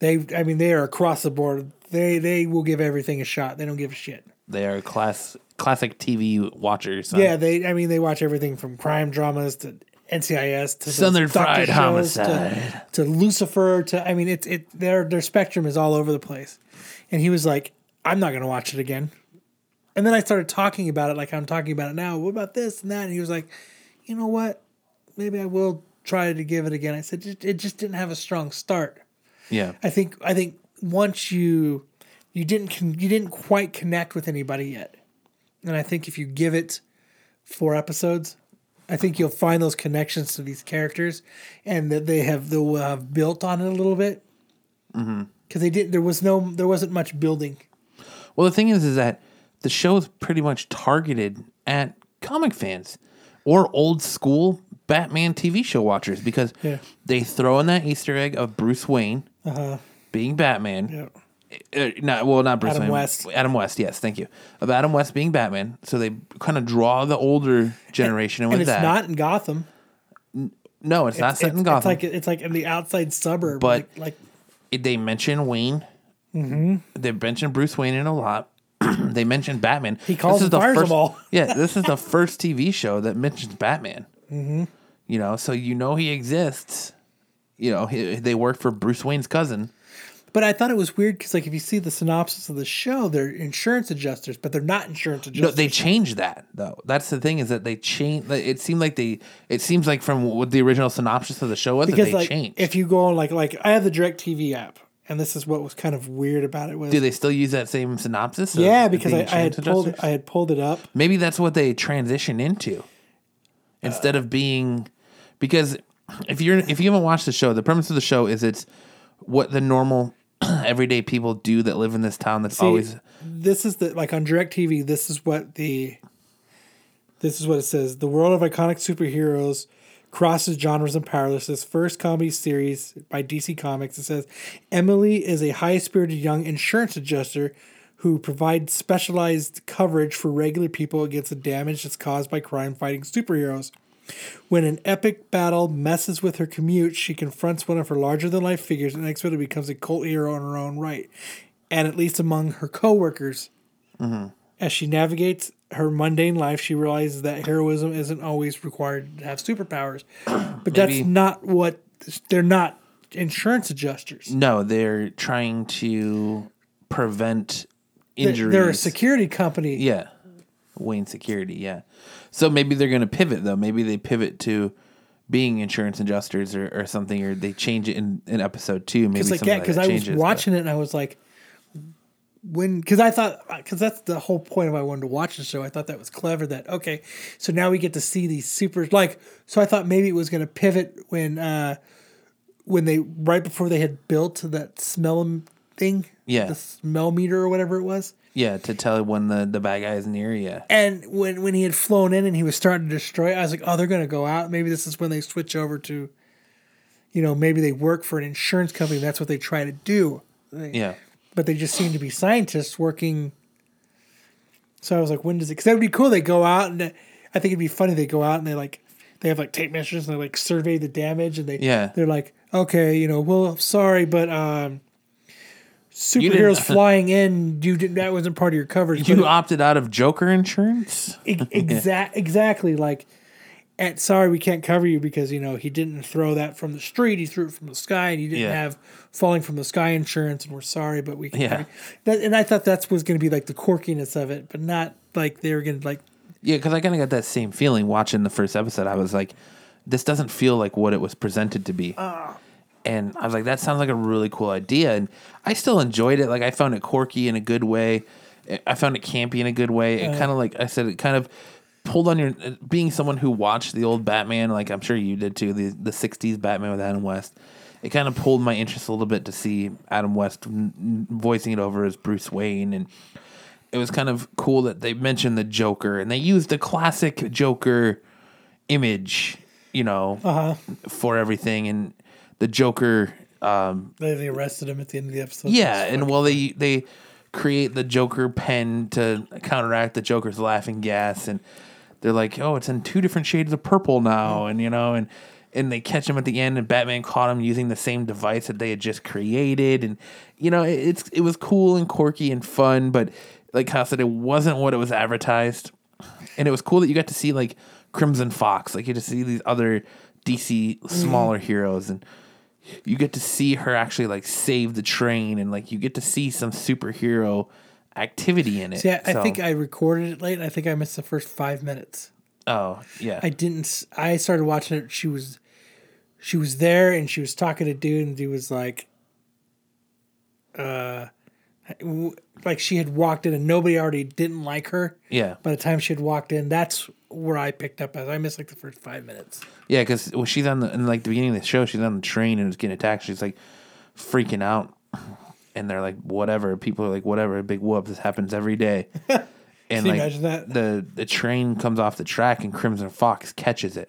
They, I mean, they are across the board. They they will give everything a shot. They don't give a shit. They are class classic TV watchers. huh? Yeah, they. I mean, they watch everything from crime dramas to NCIS to Southern Fried shows Homicide. to, to Lucifer to. I mean, it's it. Their their spectrum is all over the place. And he was like, "I'm not going to watch it again." And then I started talking about it like I'm talking about it now. What about this and that? And he was like, "You know what? Maybe I will try to give it again." I said, "It it just didn't have a strong start." yeah. I think I think once you you didn't con- you didn't quite connect with anybody yet, and I think if you give it four episodes, I think you'll find those connections to these characters, and that they have they'll uh, have built on it a little bit. Mm-hmm. Because they did, there was no, there wasn't much building. Well, the thing is, is that the show is pretty much targeted at comic fans or old school Batman TV show watchers because Yeah. they throw in that Easter egg of Bruce Wayne uh-huh. being Batman. Yeah. Uh, not well, not Bruce Adam Wayne. West. Adam West, yes, thank you. Of Adam West being Batman, so they kind of draw the older generation in And with it's that. not in Gotham. no, it's, not set in Gotham. It's like it's like in the outside suburb. But- like, like it- they mention Wayne. Mm-hmm. They mention Bruce Wayne in a lot. they mention Batman. He calls This is and the fires first, them all. yeah, this is the first TV show that mentions Batman. Mm-hmm. You know, so you know he exists. You know, he, they work for Bruce Wayne's cousin. But I thought it was weird because, like, if you see the synopsis of the show, they're insurance adjusters, but they're not insurance adjusters. No, they changed that though. That's the thing is that they changed. It seemed like they. It seems like from what the original synopsis of the show was that they like, changed. if you go on, like, like I have the Direct TV app, and this is what was kind of weird about it was, Do they still use that same synopsis? yeah, because I, I had insurance pulled, adjusters? I had pulled it up. Maybe that's what they transition into instead of being because if you're if you haven't watched the show, the premise of the show is it's what the normal everyday people do that live in this town that's See, always this is the like on Direct TV. This is what the this is what it says: the world of iconic superheroes crosses genres and powerlessness. First comedy series by DC Comics. It says Emily is a high spirited young insurance adjuster who provides specialized coverage for regular people against the damage that's caused by crime fighting superheroes. When an epic battle messes with her commute, she confronts one of her larger than life figures and unexpectedly becomes a cult hero in her own right. And at least among her coworkers, mm-hmm. as she navigates her mundane life, she realizes that heroism isn't always required to have superpowers. But that's Maybe- not what they're not insurance adjusters. no, they're trying to prevent injuries. they're a security company. Yeah. Wayne Security, yeah. So maybe they're going to pivot though. Maybe they pivot to being insurance adjusters or, or something, or they change it in, in episode two. Maybe like yeah, because I was changes, but- watching it and I was like, when because I thought because that's the whole point of why I wanted to watch the show. I thought that was clever. That okay, so now we get to see these super like. So I thought maybe it was going to pivot when uh when they right before they had built that smell thing, Yeah. the smell meter or whatever it was. Yeah, to tell when the, the bad guy is near you. And when when he had flown in and he was starting to destroy, I was like, oh, they're going to go out. Maybe this is when they switch over to, you know, maybe they work for an insurance company. That's what they try to do. Yeah. but they just seem to be scientists working. So I was like, when does it? Because that would be cool. They go out and I think it'd be funny. They go out and they like they have like tape measures and they like survey the damage and they Yeah. they're like, okay, you know, well, sorry, but um, superheroes flying in, you didn't. That wasn't part of your coverage. You opted out of Joker insurance? exact exactly like. And sorry, we can't cover you because you know he didn't throw that from the street. He threw it from the sky, and he didn't Yeah. have falling from the sky insurance. And we're sorry, but we can't. Yeah. That, and I thought that was going to be like the quirkiness of it, but not like they were going to like. Yeah, because I kind of got that same feeling watching the first episode. I was like, this doesn't feel like what it was presented to be. Ah. And I was like, that sounds like a really cool idea. And I still enjoyed it. Like, I found it quirky in a good way. I found it campy in a good way. It kind of, like I said, it kind of pulled on your, being someone who watched the old Batman, like I'm sure you did too, the, the 60s Batman with Adam West. It kind of pulled my interest a little bit to see Adam West voicing it over as Bruce Wayne. And it was kind of cool that they mentioned the Joker and they used the classic Joker image, you know, uh-huh. for everything. And the Joker, um, They, they arrested him at the end of the episode. yeah, and well, they they create the Joker pen to counteract the Joker's laughing gas, and they're like, oh, it's in two different shades of purple now, and you know, and and they catch him at the end, and Batman caught him using the same device that they had just created, and you know, it, it's it was cool and quirky and fun, but like Kyle said, it wasn't what it was advertised, and it was cool that you got to see like Crimson Fox, like you just see these other DC smaller heroes, and you get to see her actually like save the train, and like you get to see some superhero activity in it. See, I, I So- think I recorded it late. I think I missed the first five minutes. oh yeah, I didn't. I started watching it. She was, she was there, and she was talking to dude, and dude was like, uh, like she had walked in, and nobody already didn't like her. yeah. By the time she had walked in, that's where I picked up as I missed like the first five minutes. Yeah, because well, she's on the in like the beginning of the show, she's on the train and is getting attacked. She's like freaking out, and they're like, "Whatever." People are like, "Whatever." Big whoop. This happens every day. And like imagine that? the the train comes off the track and Crimson Fox catches it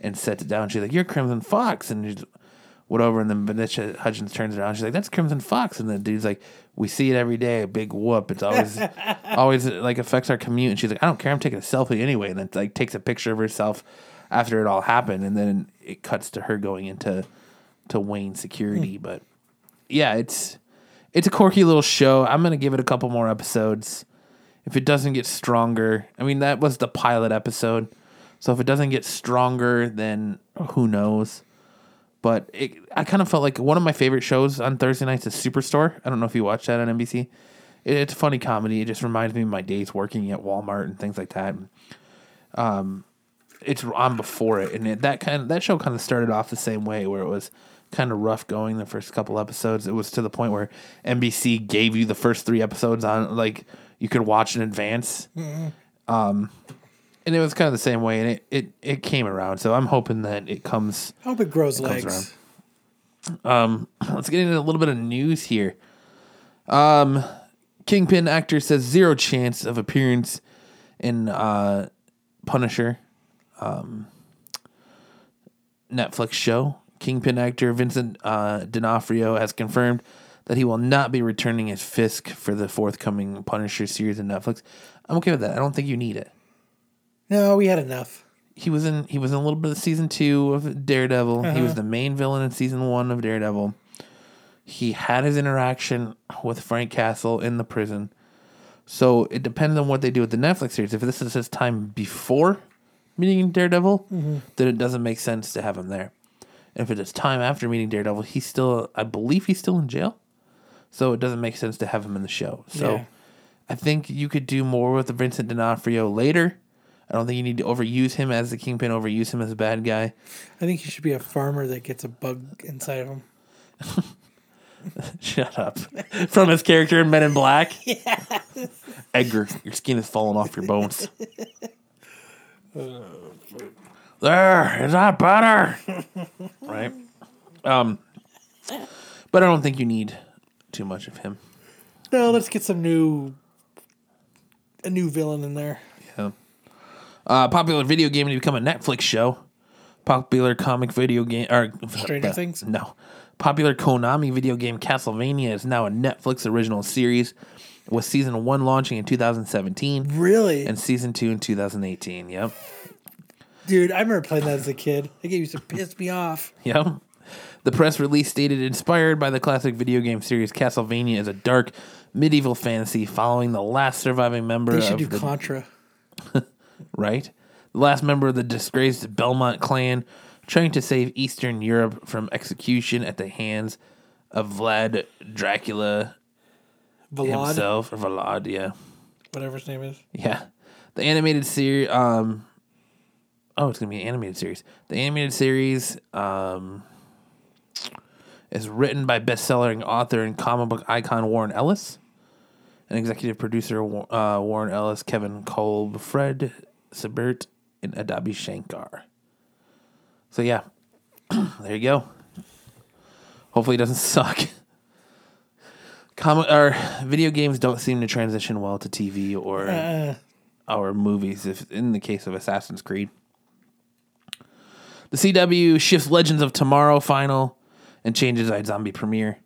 and sets it down. She's like, "You're Crimson Fox," and she's whatever. And then Vanessa Hudgens turns around. She's like, "That's Crimson Fox." And the dude's like, "We see it every day. A big whoop. It's always always like affects our commute." And she's like, "I don't care. I'm taking a selfie anyway." And then like takes a picture of herself after it all happened. And then it cuts to her going into to Wayne security. Hmm. But yeah, it's it's a quirky little show. I'm gonna give it a couple more episodes. If it doesn't get stronger, I mean that was the pilot episode. So if it doesn't get stronger, then who knows? But it, I kind of felt like one of my favorite shows on Thursday nights is Superstore. I don't know if you watch that on NBC. It, it's a funny comedy. It just reminds me of my days working at Walmart and things like that. Um, it's on before it, and it, that kind of that show kind of started off the same way, where it was kind of rough going the first couple episodes. It was to the point where NBC gave you the first three episodes on like you could watch in advance. Um, and it was kind of the same way, and it, it, it came around. So I'm hoping that it comes. I hope it grows comes legs. Let's get into a little bit of news here. Um, Kingpin actor says zero chance of appearance in uh, Punisher um, Netflix show. Kingpin actor Vincent uh, D'Onofrio has confirmed that he will not be returning as Fisk for the forthcoming Punisher series on Netflix. I'm okay with that. I don't think you need it. No, we had enough. He was in he was in a little bit of season two of Daredevil. He uh-huh. was the main villain in season one of Daredevil. He had his interaction with Frank Castle in the prison. So it depends on what they do with the Netflix series. If this is his time before meeting Daredevil, mm-hmm. then it doesn't make sense to have him there. If it is time after meeting Daredevil, he's still I believe he's still in jail. So it doesn't make sense to have him in the show. So Yeah. I think you could do more with the Vincent D'Onofrio later. I don't think you need to overuse him as the Kingpin, overuse him as a bad guy. I think he should be a farmer that gets a bug inside of him. Shut up. From his character in Men in Black. Edgar, your skin is falling off your bones. there, is that better? right? Um, but I don't think you need too much of him. No, let's get some new, a new villain in there. Yeah. Uh, popular video game to become a Netflix show. Popular comic video game or Stranger Things? No. Popular Konami video game Castlevania is now a Netflix original series, with season one launching in 2017 Really, and season two in 2018. Yep. dude, I remember playing that as a kid. That game used to piss me off. Yep. The press release stated inspired by the classic video game series Castlevania is a dark medieval fantasy following the last surviving member They should of do the Contra. right? The last member of the disgraced Belmont clan trying to save Eastern Europe from execution at the hands of Vlad Dracula Vlad, himself, or Vlad, yeah. whatever his name is. Yeah. The animated series, um, oh, it's going to be an animated series. The animated series, um, is written by best-selling author and comic book icon Warren Ellis, and executive producer uh, Warren Ellis, Kevin Kolde, Fred Seibert, and Adabi Shankar. So yeah, there you go. Hopefully, it doesn't suck. Comic or video games don't seem to transition well to TV or Uh, or movies. If in the case of Assassin's Creed, the CW shifts Legends of Tomorrow final and changes iZombie premiere.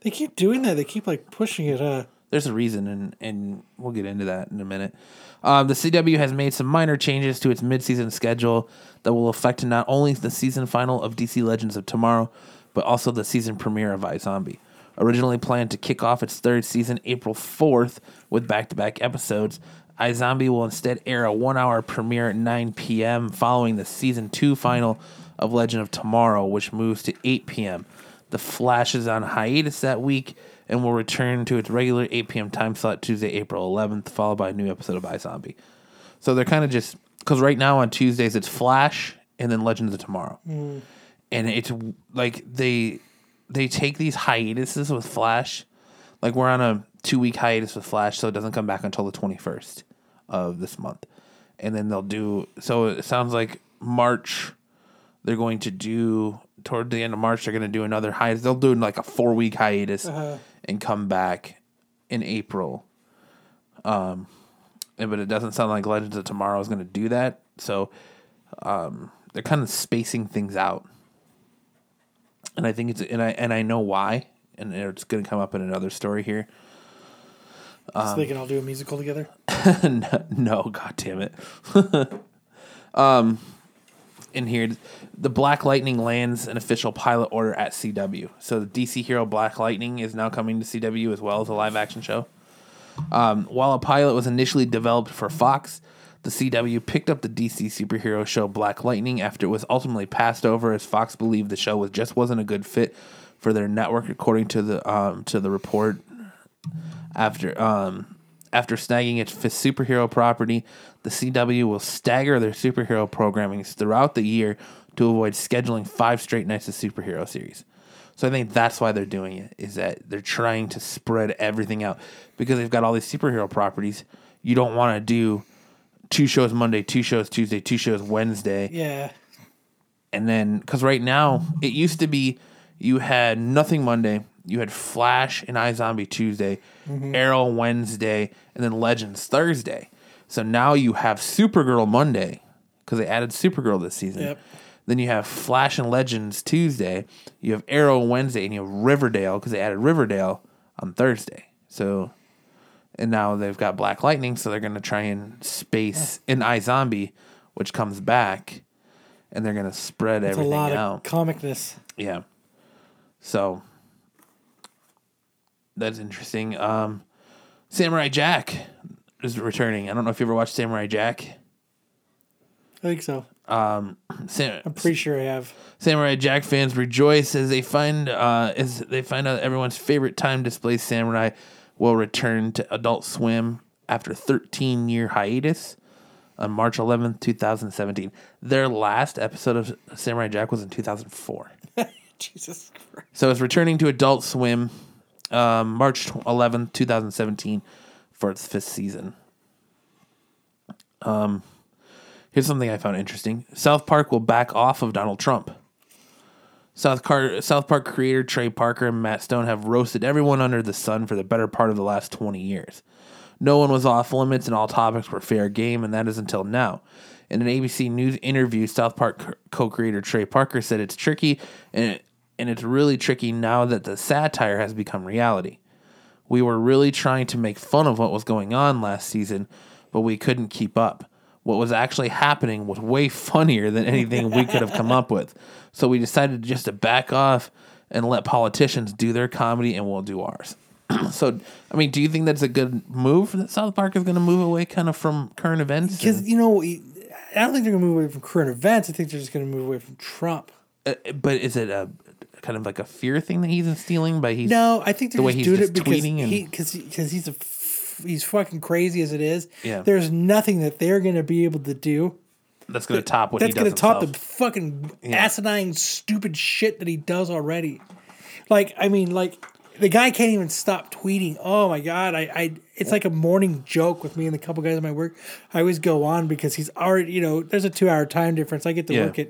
they keep doing that. They keep like pushing it. Uh, There's a reason, and and we'll get into that in a minute. Um, the CW has made some minor changes to its midseason schedule that will affect not only the season final of DC Legends of Tomorrow, but also the season premiere of iZombie. Originally planned to kick off its third season April 4th with back to back episodes, iZombie will instead air a one hour premiere at 9 p.m. following the season two final of Legend of Tomorrow, which moves to 8 p.m. The Flash is on hiatus that week and will return to its regular 8 p.m. time slot Tuesday, April 11th, followed by a new episode of iZombie. So they're kind of just because right now on Tuesdays it's Flash and then Legends of Tomorrow, mm. and it's like they they take these hiatuses with Flash. Like we're on a two week hiatus with Flash, so it doesn't come back until the 21st of this month, and then they'll do. So it sounds like March they're going to do toward the end of March. They're going to do another hiatus. They'll do like a four week hiatus uh-huh. And come back in April. Um, but it doesn't sound like Legends of Tomorrow is going to do that. So um, they're kind of spacing things out, and I think it's and I and I know why, and it's going to come up in another story here. so they can all do a musical together. no, no, god damn it. um in here the Black Lightning lands an official pilot order at CW. So the DC hero Black Lightning is now coming to CW as well as a live action show. Um, while a pilot was initially developed for Fox, the CW picked up the DC superhero show Black Lightning after it was ultimately passed over as Fox believed the show was just wasn't a good fit for their network according to the um, to the report after um, after snagging its superhero property, the CW will stagger their superhero programming throughout the year to avoid scheduling five straight nights of superhero series. So I think that's why they're doing it is that they're trying to spread everything out because they've got all these superhero properties. You don't want to do two shows Monday, two shows Tuesday, two shows Wednesday Yeah. and then because right now it used to be you had nothing Monday, you had Flash and iZombie Tuesday, mm-hmm. Arrow Wednesday, and then Legends Thursday. So now you have Supergirl Monday because they added Supergirl this season. Yep. Then you have Flash and Legends Tuesday. You have Arrow Wednesday, and you have Riverdale because they added Riverdale on Thursday. So, and now they've got Black Lightning, so they're gonna try and space in iZombie, which comes back, and they're gonna spread everything. It's a lot out. of comicness. Yeah. So that's interesting. Um, Samurai Jack is returning. I don't know if you ever watched Samurai Jack. I think so. Sam, I'm pretty sure I have. Samurai Jack fans rejoice as they find uh, as they find out everyone's favorite time display samurai will return to Adult Swim after 13 year hiatus on March 11th, 2017. Their last episode of Samurai Jack was in 2004. Jesus Christ. So it's returning to Adult Swim um, March 11th, 2017 for its fifth season. Um, here's something I found interesting South Park will back off of Donald Trump. South, Car- South Park creator Trey Parker and Matt Stone have roasted everyone under the sun for the better part of the last 20 years. No one was off limits and all topics were fair game, and that is until now. In an ABC News interview, South Park co creator Trey Parker said it's tricky and, it, and it's really tricky now that the satire has become reality. We were really trying to make fun of what was going on last season, but we couldn't keep up. What was actually happening was way funnier than anything we could have come up with. So we decided just to back off and let politicians do their comedy and we'll do ours. so, I mean, do you think that's a good move that South Park is going to move away kind of from current events? Because you know, I don't think they're gonna move away from current events. I think they're just gonna move away from Trump. uh, but is it a kind of like a fear thing that he's instilling But he's No, I think the way just he's doing it because tweeting and- he because because he's a f- he's fucking crazy as it is. Yeah. There's nothing that they're gonna be able to do that's going to top what that's he does gonna top himself. the fucking asinine stupid shit that he does already. Like I mean, like the guy can't even stop tweeting. Oh my god, I, I it's like a morning joke with me and a couple guys at my work. I always go on because he's already you know there's a two hour time difference. I get to Yeah. work at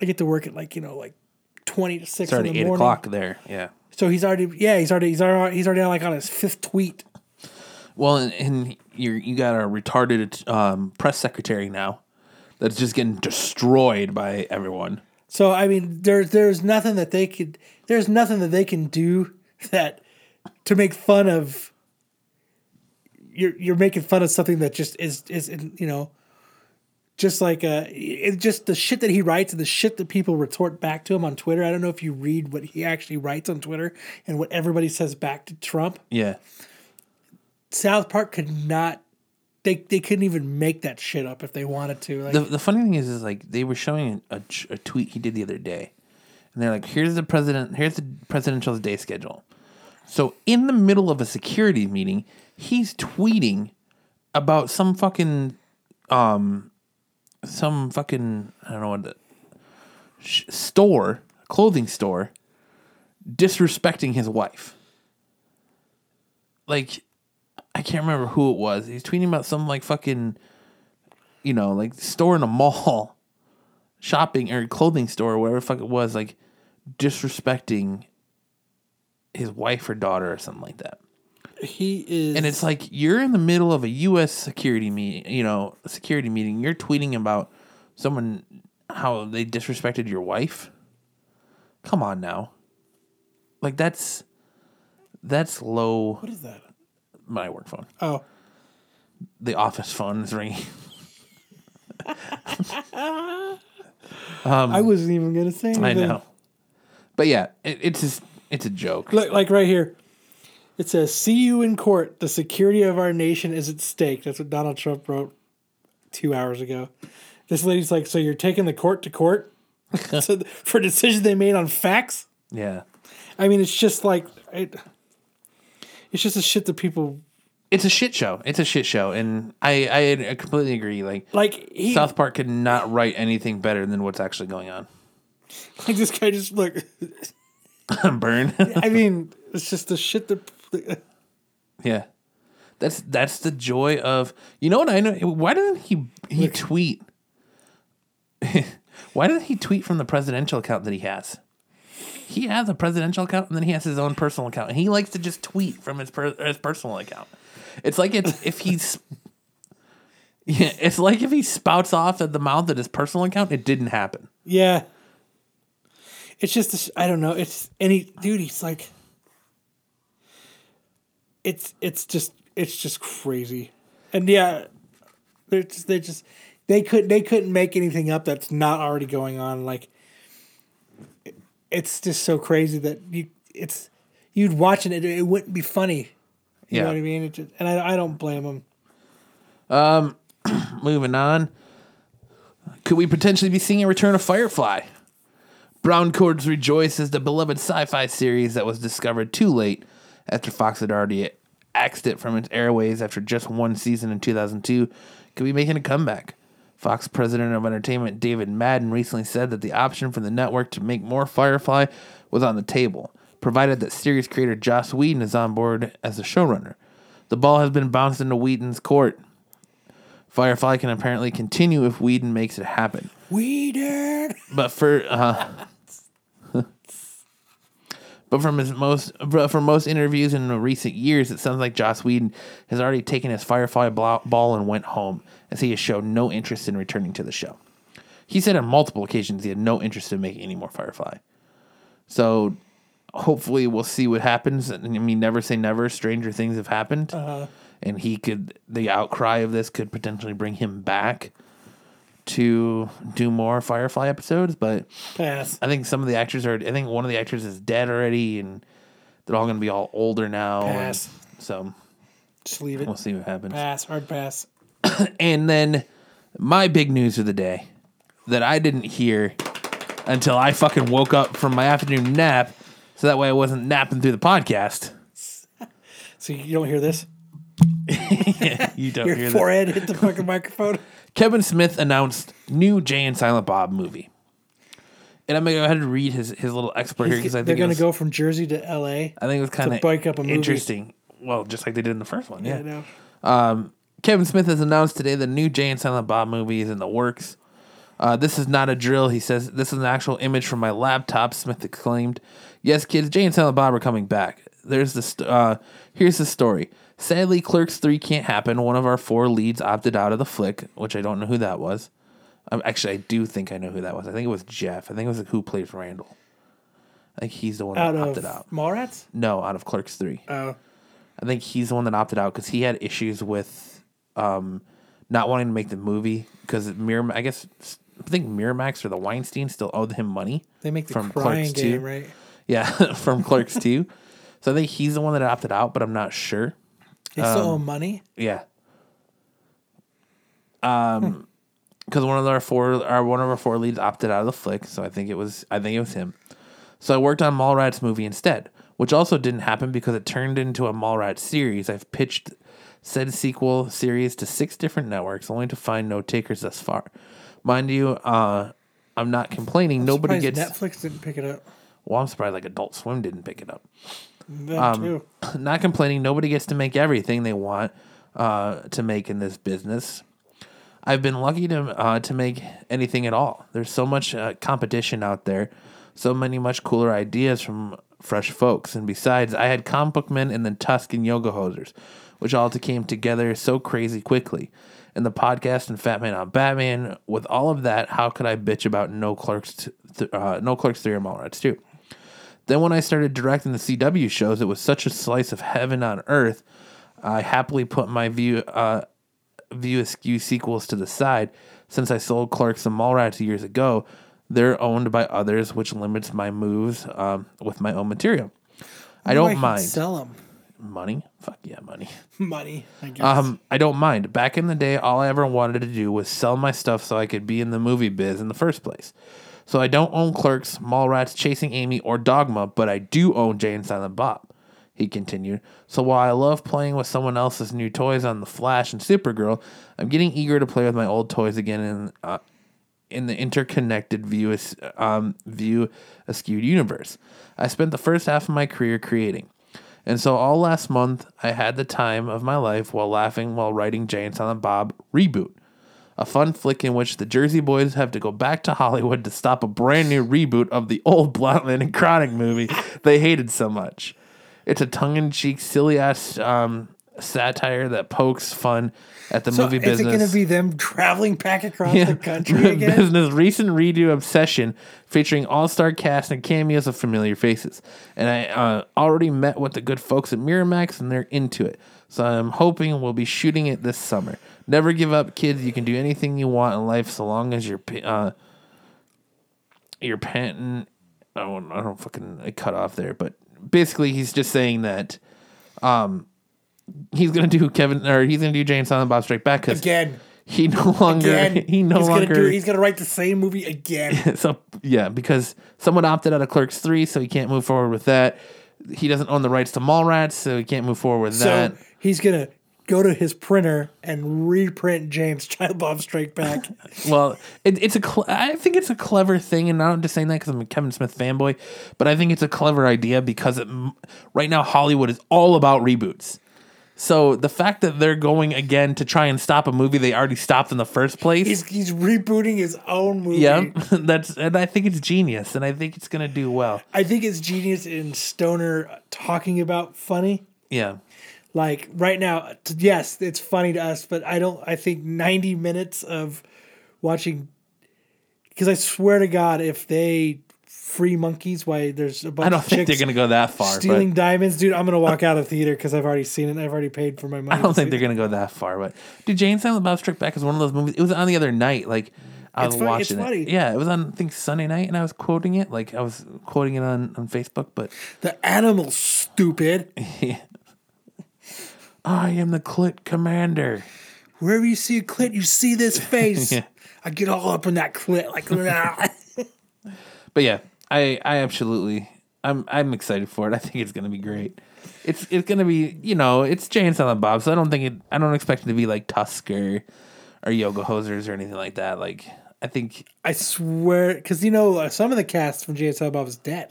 I get to work at like you know like twenty to six It's in the eight morning. o'clock there. Yeah. So he's already yeah he's already he's already he's already like on his fifth tweet. Well, and, and you you got a retarded um, press secretary now that's just getting destroyed by everyone. So I mean, there's there's nothing that they could there's nothing that they can do that to make fun of you're you're making fun of something that just is is you know just like uh it just the shit that he writes and the shit that people retort back to him on Twitter. I don't know if you read what he actually writes on Twitter and what everybody says back to Trump. Yeah. South Park could not they they couldn't even make that shit up if they wanted to. Like, The, the funny thing is, is like they were showing a, a tweet he did the other day, and they're like, "Here's the president. Here's the presidential day schedule." So in the middle of a security meeting, he's tweeting about some fucking, um, some fucking I don't know what the sh- store, clothing store, disrespecting his wife. Like, I can't remember who it was. He's tweeting about some like fucking you know, like store in a mall, shopping or clothing store or whatever fuck it was, like disrespecting his wife or daughter or something like that. He is And it's like you're in the middle of a U.S. security meeting, you know, security meeting. You're tweeting about someone how they disrespected your wife. Come on now, like that's that's low. what is that? My work phone, Oh, the office phone is ringing. I wasn't even gonna say anything. I know, but yeah, it, it's just it's a joke. Look, like right here, it says, "See you in court. The security of our nation is at stake." That's what Donald Trump wrote two hours ago. This lady's like, "So you're taking the court to court so, for decisions they made on facts?" Yeah. I mean, it's just like it, it's just a shit that people It's a shit show. It's a shit show, and I I completely agree. Like like. He, South Park could not write anything better than what's actually going on. like this guy just look. Burn. I mean, it's just the shit that. yeah, that's that's the joy of you know what I know. Why didn't he he tweet? Why didn't he tweet from the presidential account that he has? He has a presidential account, and then he has his own personal account, and he likes to just tweet from his per, his personal account. It's like it's if he's. Yeah, it's like if he spouts off at the mouth at his personal account, it didn't happen. Yeah. It's just I don't know. It's any dude. He's like, it's it's just it's just crazy, and yeah, they just they just they could they couldn't make anything up that's not already going on. Like, it's just so crazy that you it's you'd watch it, it, it wouldn't be funny. You Yeah. know what I mean? It just, and I I don't blame him. Um, moving on. Could we potentially be seeing a return of Firefly? Browncoats rejoice as the beloved sci fi series that was discovered too late after Fox had already axed it from its airways after just one season in 2002 could be making a comeback. Fox president of entertainment David Madden recently said that the option for the network to make more Firefly was on the table, provided that series creator Joss Whedon is on board as the showrunner. The ball has been bounced into Whedon's court. Firefly can apparently continue if Whedon makes it happen. We did. But for uh, but from his most from most interviews in recent years, it sounds like Joss Whedon has already taken his Firefly ball and went home, as he has shown no interest in returning to the show. He said on multiple occasions he had no interest in making any more Firefly. So hopefully we'll see what happens. I mean, never say never. Stranger things have happened, uh-huh. and he could the outcry of this could potentially bring him back to do more Firefly episodes. But Pass. I think some of the actors are. I think one of the actors is dead already, and they're all going to be all older now. and Pass. so Just leave it. we'll see what happens. Pass. Hard pass. And then my big news of the day that I didn't hear until I fucking woke up from my afternoon nap, so that way I wasn't napping through the podcast. So you don't hear this? You don't Your hear that. forehead hit the fucking microphone. Kevin Smith announced new Jay and Silent Bob movie. And I'm gonna go ahead and read his, his little expert here because I They're think it to was, go from Jersey to L.A. I think it was kind of bike up a movie. interesting. Well, just like they did in the first one, yeah. You know? Kevin Smith has announced today the new Jay and Silent Bob movie is in the works. Uh, this is not a drill, he says. This is an actual image from my laptop. Smith exclaimed, "Yes, kids, Jay and Silent Bob are coming back." There's the st- uh, here's the story. Sadly, Clerks three can't happen. One of our four leads opted out of the flick, which I don't know who that was. Um, actually, I do think I know who that was. I think it was Jeff. I think it was who plays Randall. I think he's the one Out that of opted out. Mallrats? No, out of Clerks three. Oh. I think he's the one that opted out because he had issues with um, not wanting to make the movie because Mir. I guess I think Miramax or the Weinstein still owed him money. They make the from crying Clerks game, 2. right? Yeah, from Clerks 2. So I think he's the one that opted out, but I'm not sure. They still Um, owe money. Yeah. Um, because one of our four, our one of our four leads opted out of the flick, so I think it was, I think it was him. So I worked on Mallrats movie instead, which also didn't happen because it turned into a Mallrats series. I've pitched said sequel series to six different networks, only to find no takers thus far. Mind you, uh, I'm not complaining. Nobody gets. Netflix didn't pick it up. Well, I'm surprised like Adult Swim didn't pick it up. Um, too. not complaining. Nobody gets to make everything they want uh, to make in this business. I've been lucky to uh, to make anything at all. There's so much uh, competition out there, so many much cooler ideas from fresh folks. And besides, I had comic book men and then Tusk and Yoga Hosers, which all came together so crazy quickly. And the podcast and Fat Man on Batman. With all of that, how could I bitch about no clerks, th- uh, no clerks three or Mallrats too? Then when I started directing the CW shows, it was such a slice of heaven on earth. I happily put my view uh, view askew sequels to the side. Since I sold Clerks and Mallrats years ago, they're owned by others, which limits my moves um, with my own material. I don't he'd mind Sell them money. Fuck yeah, money. money. I guess. Um, I don't mind. Back in the day, all I ever wanted to do was sell my stuff so I could be in the movie biz in the first place. So I don't own Clerks, Mallrats, Chasing Amy, or Dogma, but I do own Jay and Silent Bob. He continued. So while I love playing with someone else's new toys on The Flash and Supergirl, I'm getting eager to play with my old toys again in uh, in the interconnected view um, view askewed universe. I spent the first half of my career creating. And so all last month, I had the time of my life while laughing while writing Jay and Silent Bob Reboot, a fun flick in which the Jersey Boys have to go back to Hollywood to stop a brand new reboot of the old Bluntman and Chronic movie they hated so much. It's a tongue-in-cheek, silly-ass um, satire that pokes fun at the so movie is business it going to be them traveling back across the country again? business recent redo obsession featuring all-star cast and cameos of familiar faces. And i uh, already met with the good folks at miramax and they're into it. So i'm hoping we'll be shooting it this summer never give up kids you can do anything you want in life so long as you're uh, you're panting I don't, I don't fucking I cut off there but basically he's just saying that um he's gonna do kevin or he's gonna do Jay and Silent Bob strike back because Again. he no longer Again. he no he's longer Gonna do, he's going to write the same movie again. so yeah, because someone opted out of Clerks three, so he can't move forward with that. He doesn't own the rights to Mallrats, so he can't move forward with so that. he's going to go to his printer and reprint James Child Bob Strike Back. Well, it, it's a cl- I think it's a clever thing, and not just saying that because I'm a Kevin Smith fanboy, but I think it's a clever idea because it, right now Hollywood is all about reboots. So the fact that they're going again to try and stop a movie they already stopped in the first place, he's he's rebooting his own movie. yeah, that's and I think it's genius, and I think it's gonna do well. I think it's genius in Stoner talking about funny. Yeah, Like right now, yes, it's funny to us, but I don't. I think ninety minutes of watching, because I swear to God, if they free monkeys, why there's a bunch I don't of think they're gonna go that far. but- stealing diamonds, dude. I'm gonna walk out of theater because I've already seen it. and I've already paid for my money. I don't think they're gonna go that far, but dude, Jay and Silent Bob Strike Back is one of those movies. It was on the other night, like I It's was funny- it's watching funny. Yeah, it was on I think Sunday night, and I was quoting it, like I was quoting it on on Facebook. But The animal's stupid. I am the Clit Commander. Wherever you see a clit, you see this face. Yeah. I get all up in that clit, like. But yeah, I I absolutely I'm I'm excited for it. I think it's gonna be great. It's it's gonna be you know it's Jay and Silent Bob, so I don't think it I don't expect it to be like Tusker or Yoga Hosers or anything like that. Like I think I swear, because you know uh, some of the cast from Jay and Silent Bob is dead.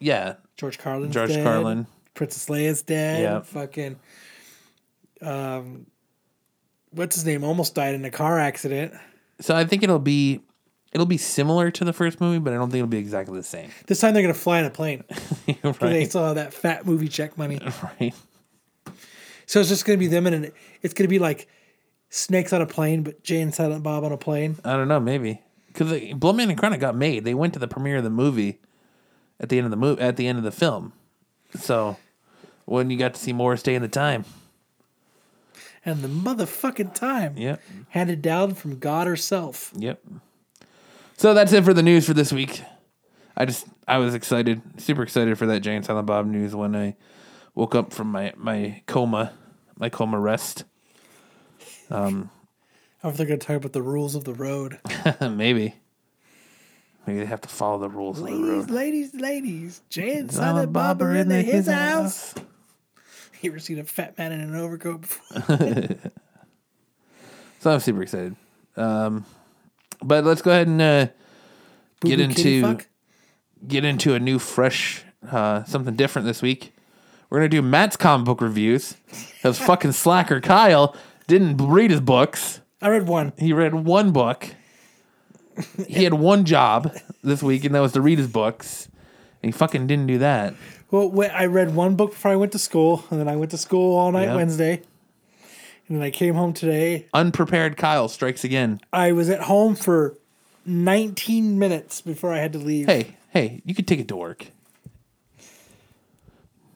yeah George Carlin. George dead. Carlin. Princess Leia's dead. Yeah. Fucking. Um, what's his name? Almost died in a car accident. So I think it'll be it'll be similar to the first movie, but I don't think it'll be exactly the same. This time they're gonna fly in a plane. 'cause They right. saw that fat movie check money. right. So it's just gonna be them, and it's gonna be like snakes on a plane, but Jay and Silent Bob on a plane. I don't know, maybe because Bluntman and Chronic got made. They went to the premiere of the movie at the end of the movie at the end of the film. So when you got to see Morris Day in the time. And the motherfucking time. Yep. Handed down from God herself. Yep. So that's it for the news for this week. I just I was excited, super excited for that Jay and Silent Bob news when I woke up from my my coma, my coma rest. Um, I if they're going to talk about the rules of the road. Maybe. Maybe they have to follow the rules of the ladies, road. ladies, ladies. Jay and Silent Bob are in the, his house. You ever seen a fat man in an overcoat before? So I'm super excited. Um, but let's go ahead and uh, get into get into a new, fresh, uh, something different this week. We're gonna do Matt's comic book reviews. Because fucking slacker Kyle didn't read his books. I read one. He read one book. He had one job this week, and that was to read his books. And he fucking didn't do that. Well, I read one book before I went to school, and then I went to school all night Yeah. Wednesday. And then I came home today. Unprepared Kyle strikes again. I was at home for 19 minutes before I had to leave. Hey, hey, you could take it to work.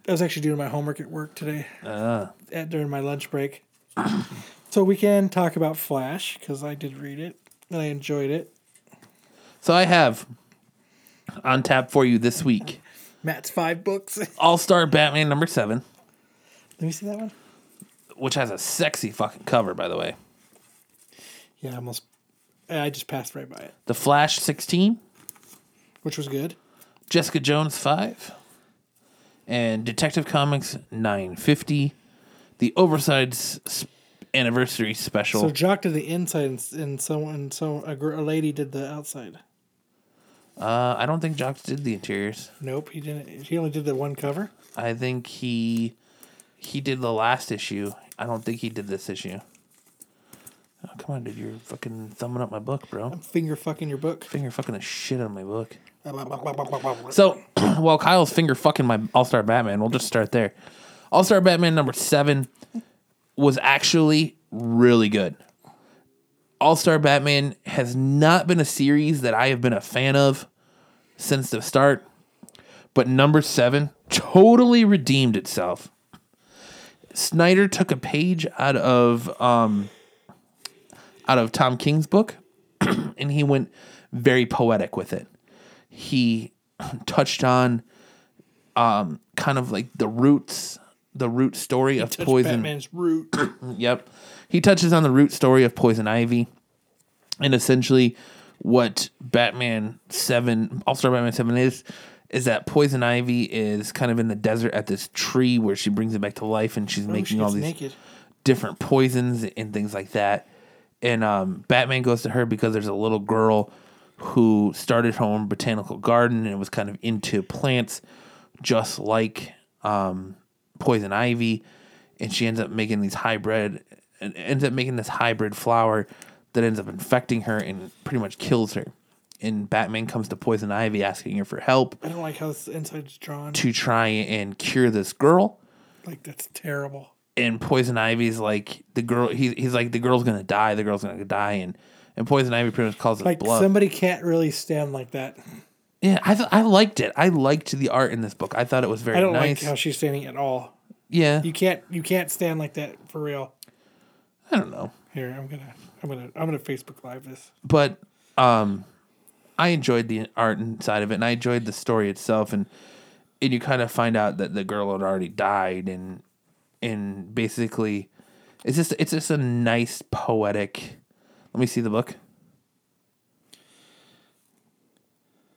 I was actually doing my homework at work today Uh, at, during my lunch break. so we can talk about Flash because I did read it and I enjoyed it. so I have on tap for you this week Matt's five books. All Star Batman number seven, Let me see that one. which has a sexy fucking cover, by the way. Yeah, I almost. I just passed right by it, The Flash 16, which was good. Jessica Jones 5, and Detective Comics 950, the Overside's s- anniversary special. So Jock did the inside, and, and someone, so a, gr- a lady did the outside. Uh, I don't think Jocks did the interiors. Nope, he didn't. He only did the one cover. I think he he did the last issue. I don't think he did this issue. Oh, come on, dude. You're fucking thumbing up my book, bro. I'm finger fucking your book. Finger fucking the shit out of my book. So while Kyle's finger fucking my All Star Batman, we'll just start there. All Star Batman number seven was actually really good. All Star Batman has not been a series that I have been a fan of since the start, but number seven totally redeemed itself. Snyder took a page out of um, out of Tom King's book, and he went very poetic with it he touched on um kind of like the roots the root story of poison Batman's root. yep he touches on the root story of poison ivy and essentially what batman 7 all-star batman 7 is is that poison ivy is kind of in the desert at this tree where she brings it back to life and she's Oh, making all these naked. different poisons and things like that. And um, Batman goes to her because there's a little girl who started her own botanical garden and was kind of into plants, just like um, poison ivy. And she ends up making these hybrid, and ends up making this hybrid flower that ends up infecting her and pretty much kills her. And Batman comes to Poison Ivy asking her for help I don't like how this inside's drawn. to try and cure this girl Like that's terrible. and Poison Ivy's like the girl. He, he's like the girl's gonna die. The girl's gonna die, and and Poison Ivy pretty much calls it Like bluff. somebody can't really stand like that. yeah, I th- I liked it. I liked the art in this book. I thought it was very I don't nice. like how she's standing at all. yeah, You can't. You can't stand like that for real. I don't know, Here, I'm gonna. I'm gonna. I'm gonna Facebook Live this. but um, I enjoyed the art inside of it, and I enjoyed the story itself, and and you kind of find out that the girl had already died, and and basically, it's just it's just a nice poetic. Let me see the book.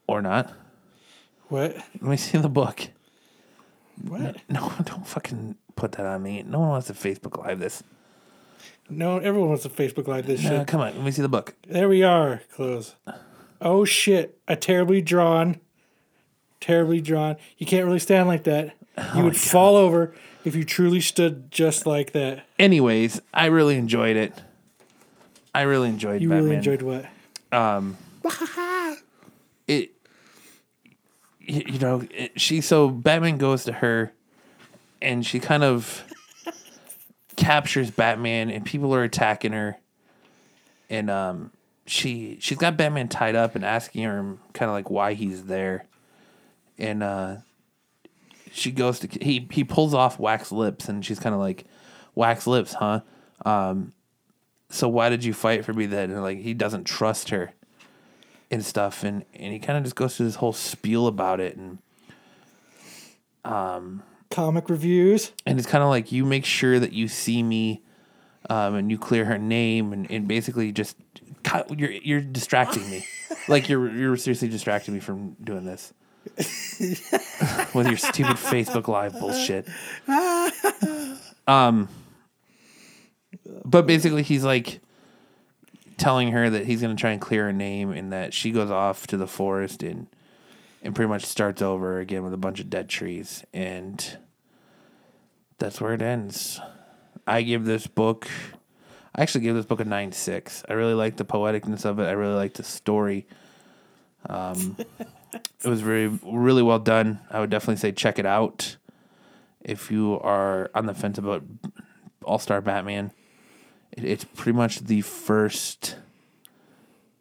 Or not. What? Let me see the book. What? No, don't fucking put that on me. No one wants to Facebook Live this. No, everyone wants to Facebook Live this Uh, shit. come on, let me see the book. There we are. Close. Oh shit! A terribly drawn, terribly drawn. You can't really stand like that. Oh You would fall over if you truly stood just like that. Anyways, I really enjoyed it. I really enjoyed You Batman. really enjoyed what? Um It. You, you know, it, she so Batman goes to her, and she kind of captures Batman, and people are attacking her, and um, she she's got Batman tied up and asking her kind of like why he's there, and uh, she goes to he he pulls off wax lips and she's kind of like wax lips huh? Um so why did you fight for me then? And like he doesn't trust her and stuff. And and he kind of just goes through this whole spiel about it. And Comic reviews. and it's kind of like you make sure that you see me um, and you clear her name and, and basically just cut, you're you're distracting me. Like you're you're seriously distracting me from doing this. With your stupid Facebook live bullshit. Um but basically he's like telling her that he's going to try and clear her name and that she goes off to the forest and and pretty much starts over again with a bunch of dead trees and that's where it ends. I give this book I actually give this book a nine six. I really like the poeticness of it. I really like the story. Um, it was very really well done. I would definitely say check it out if you are on the fence about All Star Batman. It, it's pretty much the first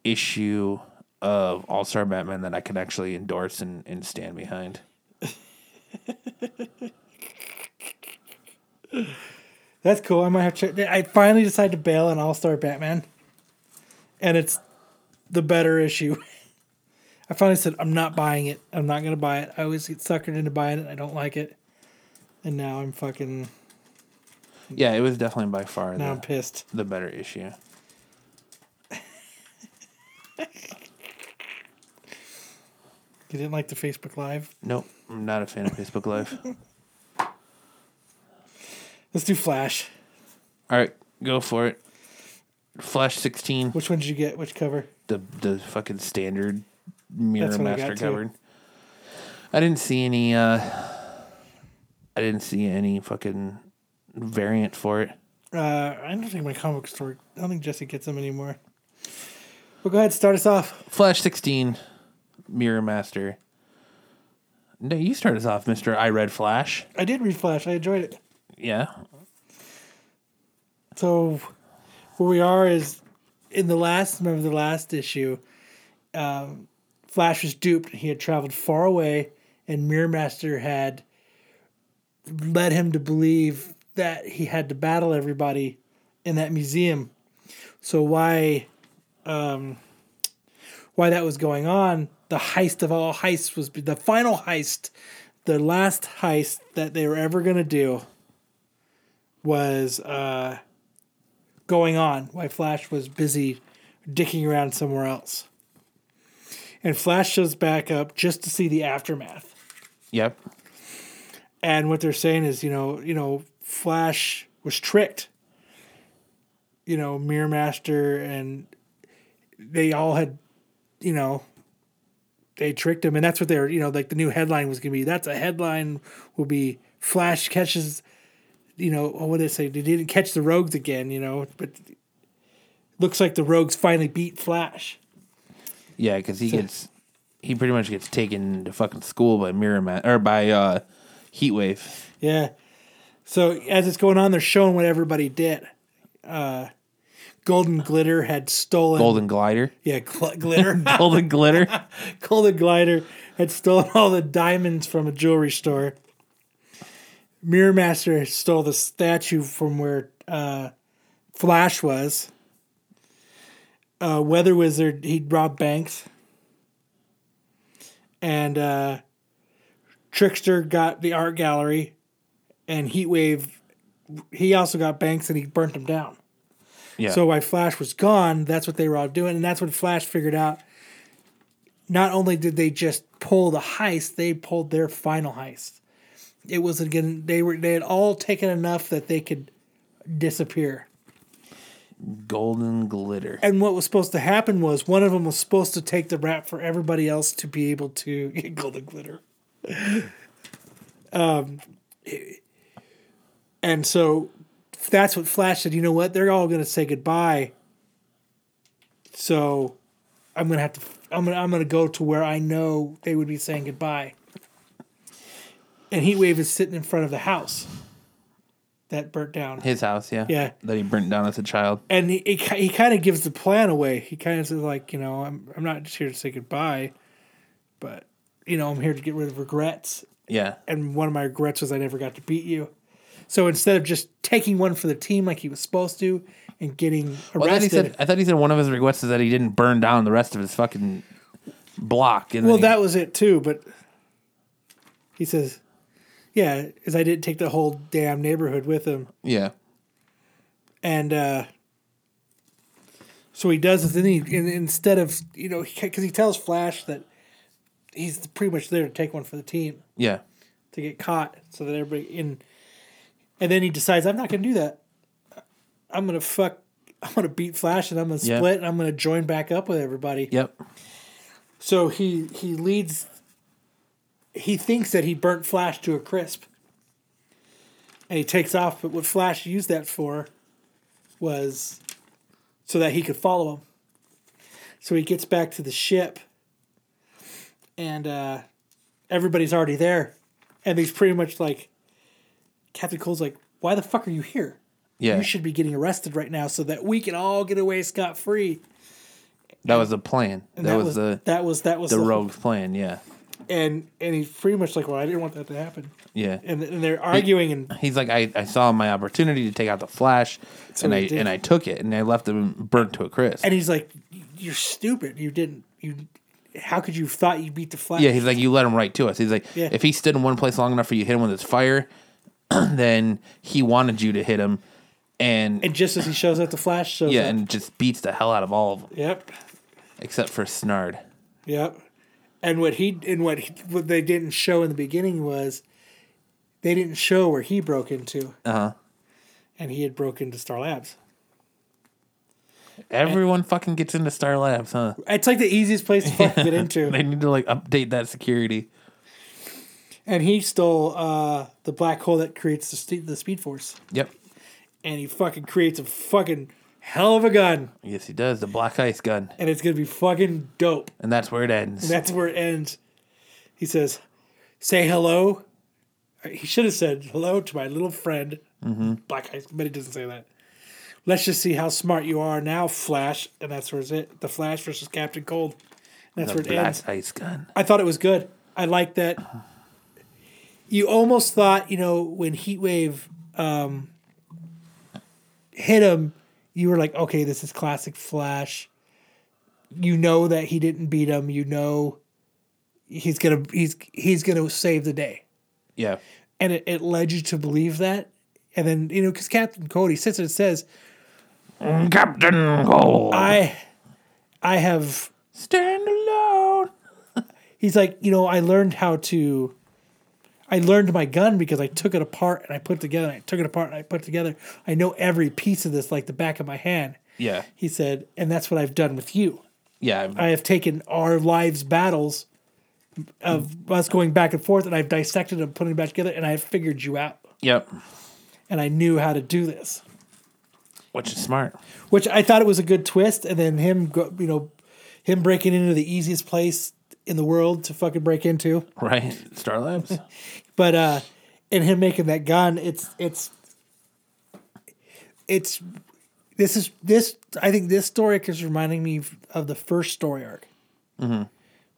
issue of All Star Batman that I can actually endorse and, and stand behind. That's cool. I might have to. I finally decided to bail on All Star Batman, and it's the better issue. I finally said I'm not buying it. I'm not gonna buy it. I always get suckered into buying it. I don't like it, and now I'm fucking. Yeah, it was definitely by far Now I'm pissed. the better issue. You didn't like the Facebook Live. Nope, I'm not a fan of Facebook Live. Let's do Flash. All right, go for it. Flash 16, Which one did you get? Which cover? the the fucking standard mirror I master too. I didn't see any. uh I didn't see any fucking variant for it. Uh, I don't think my comic store. I don't think Jesse gets them anymore. Well, go ahead. Start us off. Flash 16, Mirror Master. No, you start us off, Mister. I read Flash. I did read Flash. I enjoyed it. Yeah, So where we are is in the last remember the last issue, um, Flash was duped. He had traveled far away, and Mirror Master had led him to believe that he had to battle everybody in that museum. So why, um, why that was going on? The heist of all heists was the final heist, the last heist that they were ever gonna do was uh, going on while Flash was busy dicking around somewhere else. And Flash shows back up just to see the aftermath. yep, And what they're saying is, you know, you know, Flash was tricked. You know, Mirror Master and they all had, you know, they tricked him, and that's what they're, you know, like the new headline was gonna be. That's a headline will be Flash catches, you know, oh, what did they say? They didn't catch the Rogues again, you know, but looks like the Rogues finally beat Flash. yeah, because he gets he pretty much gets taken to fucking school by Mirror Man or by uh Heatwave. Yeah. So as it's going on, they're showing what everybody did. Uh, Golden Glitter had stolen. Golden Glider. Yeah, gl- glitter. Golden Glitter. Golden Glider had stolen all the diamonds from a jewelry store. Mirror Master stole the statue from where uh, Flash was. Uh, Weather Wizard, he robbed banks. And uh, Trickster got the art gallery. And Heatwave, he also got banks and he burnt them down. Yeah. So while Flash was gone, that's what they were all doing, and that's when Flash figured out. Not only did they just pull the heist, they pulled their final heist. It was again they were they had all taken enough that they could disappear. Golden Glitter. And what was supposed to happen was one of them was supposed to take the rap for everybody else to be able to get golden glitter. um, and so that's what Flash said. You know what? They're all going to say goodbye. So I'm going to have to. I'm going. to I'm going to go to where I know they would be saying goodbye. And Heatwave is sitting in front of the house that burnt down. His house, yeah. Yeah. That he burnt down as a child. and he, he, he kind of gives the plan away. He kind of says like, you know, I'm I'm not just here to say goodbye, but you know, I'm here to get rid of regrets. Yeah. and one of my regrets was I never got to beat you. So instead of just taking one for the team like he was supposed to and getting Well, then he arrested, said, I thought he said one of his regrets is that he didn't burn down the rest of his fucking block. And well, he- that was it too. But he says, "Yeah, because I didn't take the whole damn neighborhood with him." yeah, and uh, so he does this, and, he, and instead of you know, because he tells Flash that he's pretty much there to take one for the team yeah, to get caught, so that everybody in, and then he decides I'm not going to do that. I'm gonna fuck. I'm gonna beat Flash, and I'm gonna split, and I'm gonna join back up with everybody. yep, So he he leads. He thinks that he burnt Flash to a crisp, and he takes off. But what Flash used that for was so that he could follow him. So he gets back to the ship, and uh, everybody's already there, and he's pretty much like, Captain Cold's like, "Why the fuck are you here? yeah. You should be getting arrested right now, so that we can all get away scot free." that was the plan. And that, was, the that was that was the whole- rogue's plan. Yeah, and and he's pretty much like, well, I didn't want that to happen, yeah. and, and they're arguing, and He's like, I, I saw my opportunity to take out the Flash, and I did. and I took it, and I left him burnt to a crisp. and he's like, you're stupid, you didn't, you, how could you have thought you beat the Flash? Yeah, he's like, you let him right to us. He's like, Yeah. if he stood in one place long enough for you to hit him with his fire, then he wanted you to hit him, and, and just as he shows up, the Flash shows yeah, up. and just beats the hell out of all of them yep, except for Snart. yep. And what he and what he, what they didn't show in the beginning was they didn't show where he broke into, Uh huh. and he had broke into Star Labs. Everyone fucking gets into Star Labs, huh? It's like the easiest place to fucking get into. They need to like update that security. And he stole uh, the black hole that creates the, st- the Speed Force, Yep. and he fucking creates a fucking hell of a gun, Yes, he does. The black ice gun, and it's gonna be fucking dope. and that's where it ends. And that's where it ends. He says, "Say hello." He should have said hello to my little friend, Black Ice, but he doesn't say that. Let's just see how smart you are now, Flash, and that's where it's it. The Flash versus Captain Cold. And that's the where it black ends. ice gun. I thought it was good. I like that. You almost thought, you know, when Heatwave um, hit him, you were like, okay, this is classic Flash. You know that he didn't beat him. You know he's gonna he's he's gonna save the day, Yeah. and it, it led you to believe that. And then you know, because Captain Cody sits and says, Captain. "I, I have stand alone. he's like, you know, I learned how to. I learned my gun because I took it apart and I put it together. I took it apart and I put it together. I know every piece of this like the back of my hand. Yeah. He said, and that's what I've done with you. Yeah. I have taken our lives' battles of us going back and forth, and I've dissected them, putting them back together, and I have figured you out. yep. And I knew how to do this, Which is smart. which I thought it was a good twist. And then him, go, you know, him breaking into the easiest place in the world to fucking break into. Right. Star Labs. but uh and him making that gun it's it's it's this is this i think this story arc is reminding me of the first story arc.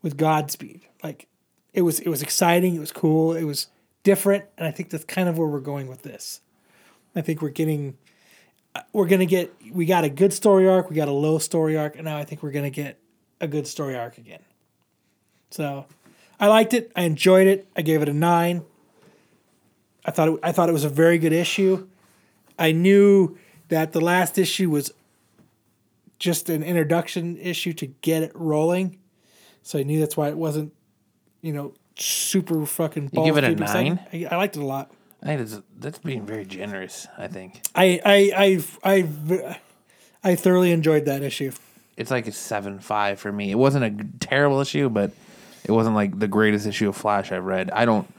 With godspeed. Like it was it was exciting it was cool it was different and i think that's kind of where we're going with this. I think we're getting uh, we're gonna get we got a good story arc we got a low story arc and now i think we're gonna get a good story arc again. So i liked it i enjoyed it i gave it a nine I thought it, I thought it was a very good issue. I knew that the last issue was just an introduction issue to get it rolling, so I knew that's why it wasn't, you know, super fucking. You give it a balls deep exciting. nine? I, I liked it a lot. I think that's, that's being very generous. I think I I I I I thoroughly enjoyed that issue. it's like a seven five for me. It wasn't a terrible issue, but it wasn't like the greatest issue of Flash I've read. I don't,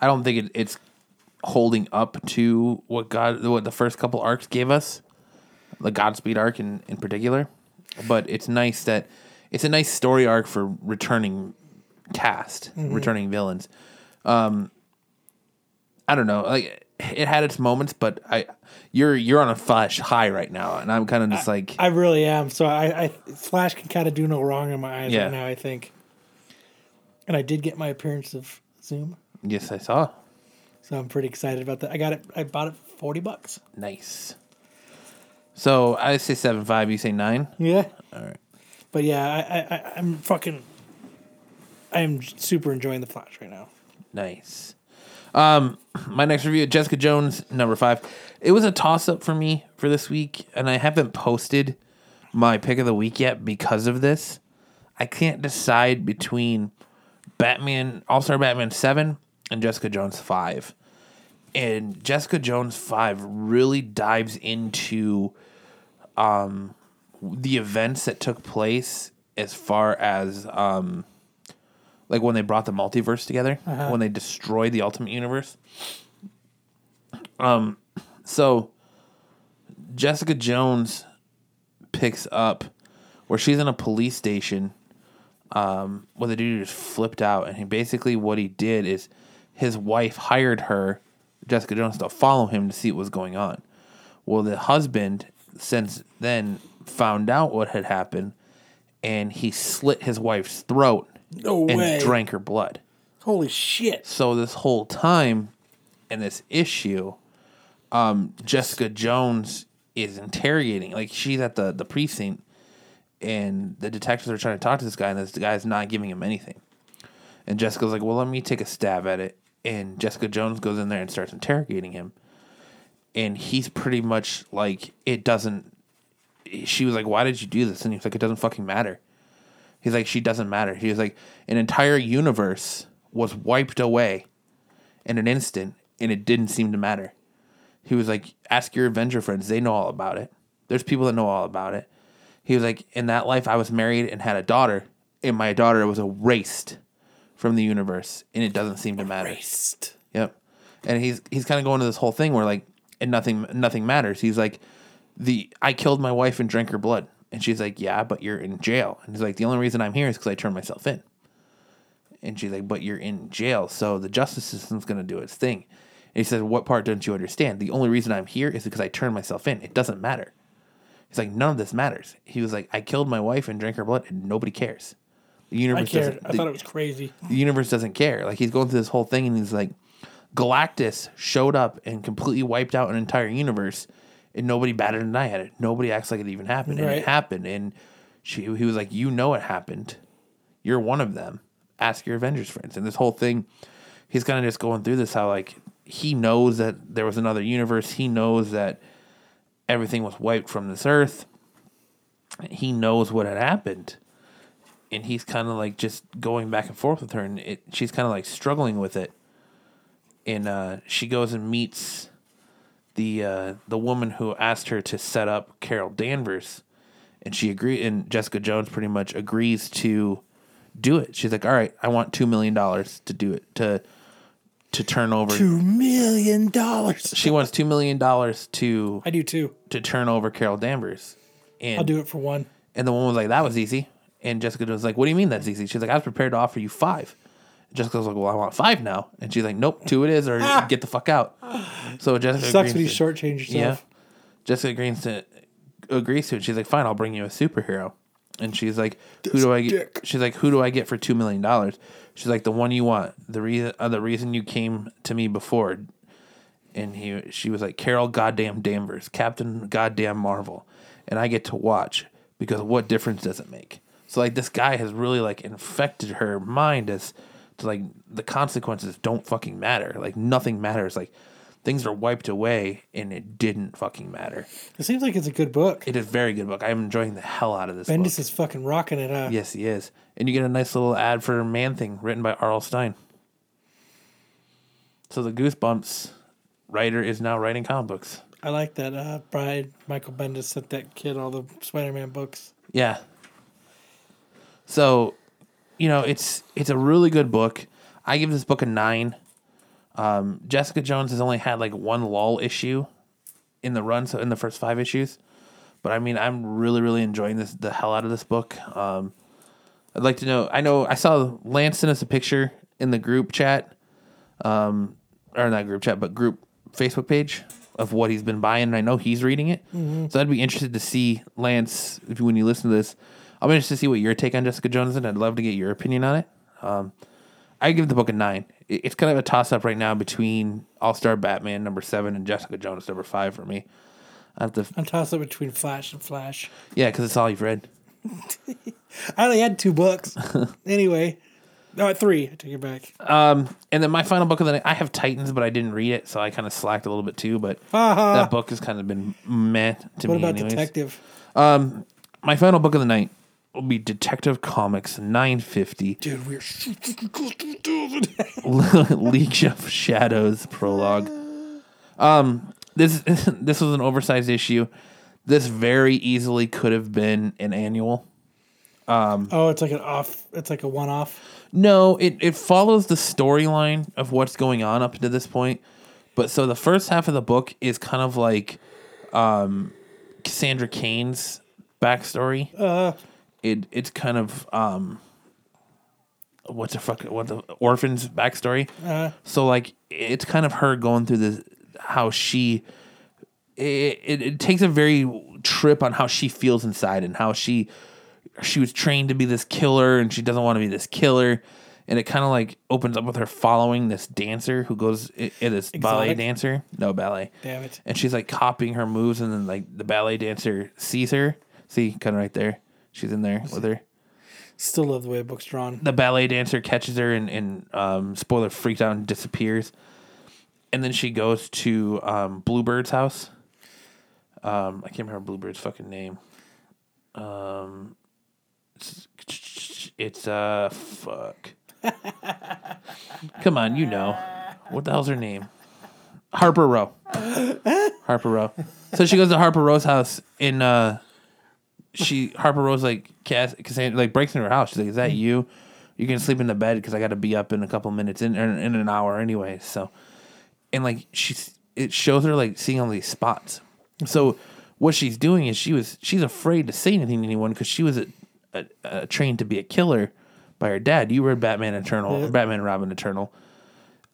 I don't think it, it's holding up to what God, what the first couple arcs gave us, the Godspeed arc in in particular. But it's nice that it's a nice story arc for returning cast, returning villains. Um, I don't know, like it had its moments, but I, you're you're on a Flash high right now, and I'm kind of just like. I really am. So I, I Flash can kind of do no wrong in my eyes Yeah. right now. I think. And I did get my appearance of Zoom. Yes, I saw. So I'm pretty excited about that. I got it. I bought it for forty bucks. Nice. So I say seven five. You say nine. Yeah. All right. But yeah, I, I, I'm fucking. I am super enjoying the Flash right now. Nice. Um, my next review, Jessica Jones, number five. It was a toss up for me for this week, and I haven't posted my pick of the week yet because of this. I can't decide between Batman, All Star Batman 7 and Jessica Jones 5. And Jessica Jones 5 really dives into um, the events that took place as far as um, like when they brought the multiverse together, when they destroyed the Ultimate Universe. Um, so Jessica Jones picks up where she's in a police station um, where the dude just flipped out, and he basically what he did is his wife hired her, Jessica Jones, to follow him to see what was going on. Well, the husband since then found out what had happened, and he slit his wife's throat No and way. drank her blood. Holy shit! So this whole time and this issue, um, Jessica Jones is interrogating. Like she's at the the precinct, and the detectives are trying to talk to this guy, and this guy's not giving him anything. And Jessica's like, "Well, let me take a stab at it." And Jessica Jones goes in there and starts interrogating him, and he's pretty much like, "It doesn't." She was like, "Why did you do this?" And he's like, "It doesn't fucking matter." He's like, "She doesn't matter." He was like, "An entire universe was wiped away in an instant, and it didn't seem to matter." He was like, "Ask your Avenger friends; they know all about it. There's people that know all about it." He was like, "In that life, I was married and had a daughter, and my daughter was erased from the universe, and it doesn't seem to matter." Christ. Yep. And he's he's kind of going to this whole thing where like and nothing nothing matters. He's like the I killed my wife and drank her blood. And she's like, "Yeah, but you're in jail." And he's like, "The only reason I'm here is cuz I turned myself in." And she's like, "But you're in jail, so the justice system's going to do its thing." And he said, "What part don't you understand? The only reason I'm here is because I turned myself in. It doesn't matter." He's like, "None of this matters." He was like, "I killed my wife and drank her blood and nobody cares." The I universe cared. doesn't I the- thought it was crazy. the universe doesn't care. Like he's going through this whole thing and he's like, Galactus showed up and completely wiped out an entire universe, and nobody batted an eye at it. Nobody acts like it even happened, and Right. it happened. And she, he was like, "You know it happened. You're one of them. Ask your Avengers friends." And this whole thing, he's kind of just going through this how like he knows that there was another universe. He knows that everything was wiped from this earth. He knows what had happened and he's kind of like just going back and forth with her, and it, she's kind of like struggling with it. And uh, she goes and meets the uh, the woman who asked her to set up Carol Danvers, and she agreed. And Jessica Jones pretty much agrees to do it. She's like, "All right, I want two million dollars to do it to to turn over." Two million dollars. She wants two million dollars to I do too. to turn over Carol Danvers, and I'll do it for one. and the woman was like, "That was easy." And Jessica was like, "What do you mean that's easy?" She's like, "I was prepared to offer you five. Jessica was like, "Well, I want five now." And she's like, "Nope, two it is, or ah. get the fuck out." So Jessica Sucks when you agrees to- shortchange Yeah, yourself. Jessica agrees to agrees to it. She's like, "Fine, I'll bring you a superhero." And she's like, "Who do I get?" dick. She's like, "Who do I get for two million dollars?" She's like, "The one you want. The reason, uh, the reason you came to me before." And he, she was like, "Carol, goddamn Danvers, Captain, goddamn Marvel," and I get to watch because what difference does it make? So like, this guy has really like infected her mind as to like the consequences don't fucking matter. Like nothing matters. Like things are wiped away, and it didn't fucking matter. It seems like it's a good book. It is a very good book. I'm enjoying the hell out of this Bendis book. is fucking rocking it up. Yes, he is. And you get a nice little ad for Man Thing written by R.L. Stine. So the Goosebumps writer is now writing comic books. I like that. Uh, Brian Michael Bendis sent that kid all the Spider-Man books. Yeah. So, you know, it's it's a really good book. I give this book a nine. Um, Jessica Jones has only had like one lull issue in the run, so in the first five issues. But I mean, I'm really, really enjoying this the hell out of this book. Um, I'd like to know. I know I saw Lance sent us a picture in the group chat, um, or not group chat, but group Facebook page of what he's been buying. And I know he's reading it, so I'd be interested to see Lance if you, when you listen to this. I'm interested to see what your take on Jessica Jones is, and I'd love to get your opinion on it. Um, I give the book a nine. It- It's kind of a toss up right now between All Star Batman number seven and Jessica Jones number five for me. I have to, I'm tossed up between Flash and Flash. yeah, because it's all you've read. I only had two books. anyway, no, three. I take it back. Um, And then my final book of the night, I have Titans, but I didn't read it, so I kind of slacked a little bit too. But that book has kind of been meh to What me, about anyways. Detective? My final book of the night will be Detective Comics 950 Dude, we're so close to doing. League of Shadows prologue. Um, this this was an oversized issue. This very easily could have been an annual. Um, Oh, it's like an off. It's like a one-off. No, it, it follows the storyline of what's going on up to this point. But so the first half of the book is kind of like um, Cassandra Cain's backstory. Uh, it it's kind of um, what's the fuck what the orphan's backstory. Uh, So like it's kind of her going through this how she it, it, it takes a very trip on how she feels inside and how she she was trained to be this killer and she doesn't want to be this killer. And it kind of like opens up with her following this dancer who goes it, it is ballet dancer? No ballet. Damn it. and she's like copying her moves and then like the ballet dancer sees her. See kind of right there she's in there with her still love the way the book's drawn. the ballet dancer catches her and, and um, spoiler freaks out and disappears. And then she goes to um, Bluebird's house. Um, I can't remember Bluebird's fucking name. Um, it's, it's uh fuck. Come on, you know what the hell's her name? Harper Row. Harper Row. So she goes to Harper Row's house in uh she Harper Row's like Cass, Cassandra like breaks into her house. She's like, "Is that you? You can sleep in the bed because I got to be up in a couple minutes in in an hour anyway." So, and like she's it shows her like seeing all these spots. So what she's doing is she was she's afraid to say anything to anyone because she was a, a, a trained to be a killer by her dad. You read Batman Eternal, or Batman and Robin Eternal.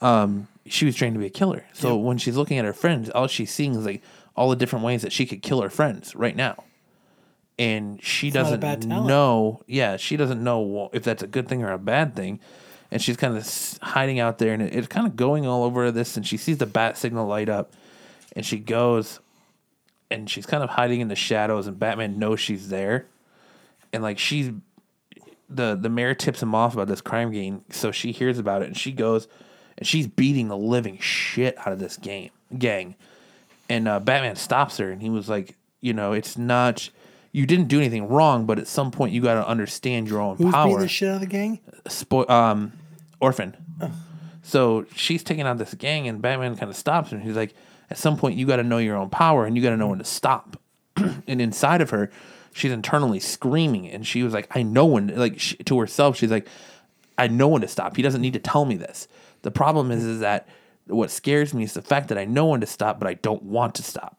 Um, she was trained to be a killer. So when she's looking at her friends, all she's seeing is like all the different ways that she could kill her friends right now and she a doesn't know. Yeah, she doesn't know if that's a good thing or a bad thing, and she's kind of hiding out there, and it, it's kind of going all over this. And she sees the bat signal light up, and she goes, and she's kind of hiding in the shadows, and Batman knows she's there, and like she's the the mayor tips him off about this crime game, so she hears about it, and she goes, and she's beating the living shit out of this game gang and uh, Batman stops her, and he was like, you know, it's not you didn't do anything wrong, but at some point you got to understand your own Who's power. the shit out of the gang? Spo- um, orphan. So she's taking out this gang, and Batman kind of stops her. And he's like, at some point you got to know your own power, and you got to know when to stop. and inside of her, she's internally screaming, and she was like, I know when. Like she, to herself, she's like, I know when to stop. He doesn't need to tell me this. The problem is, is that what scares me is the fact that I know when to stop, but I don't want to stop.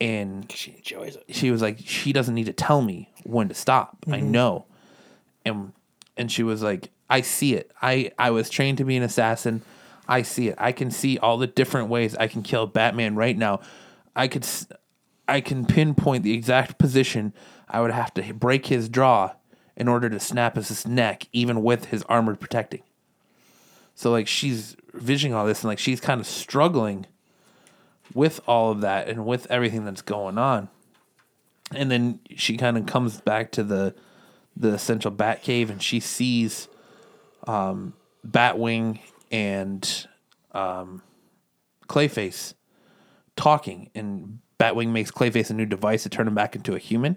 And She enjoys it. she was like, she doesn't need to tell me when to stop. I Mm-hmm. know. And and she was like, I see it. I I was trained to be an assassin. I see it. I can see all the different ways I can kill Batman right now. I could I can pinpoint the exact position I would have to break his jaw in order to snap his neck even with his armor protecting. So like she's visioning all this and like she's kind of struggling with all of that and with everything that's going on. And then she kind of comes back to the the central bat cave and she sees um Batwing and um Clayface talking and Batwing makes Clayface a new device to turn him back into a human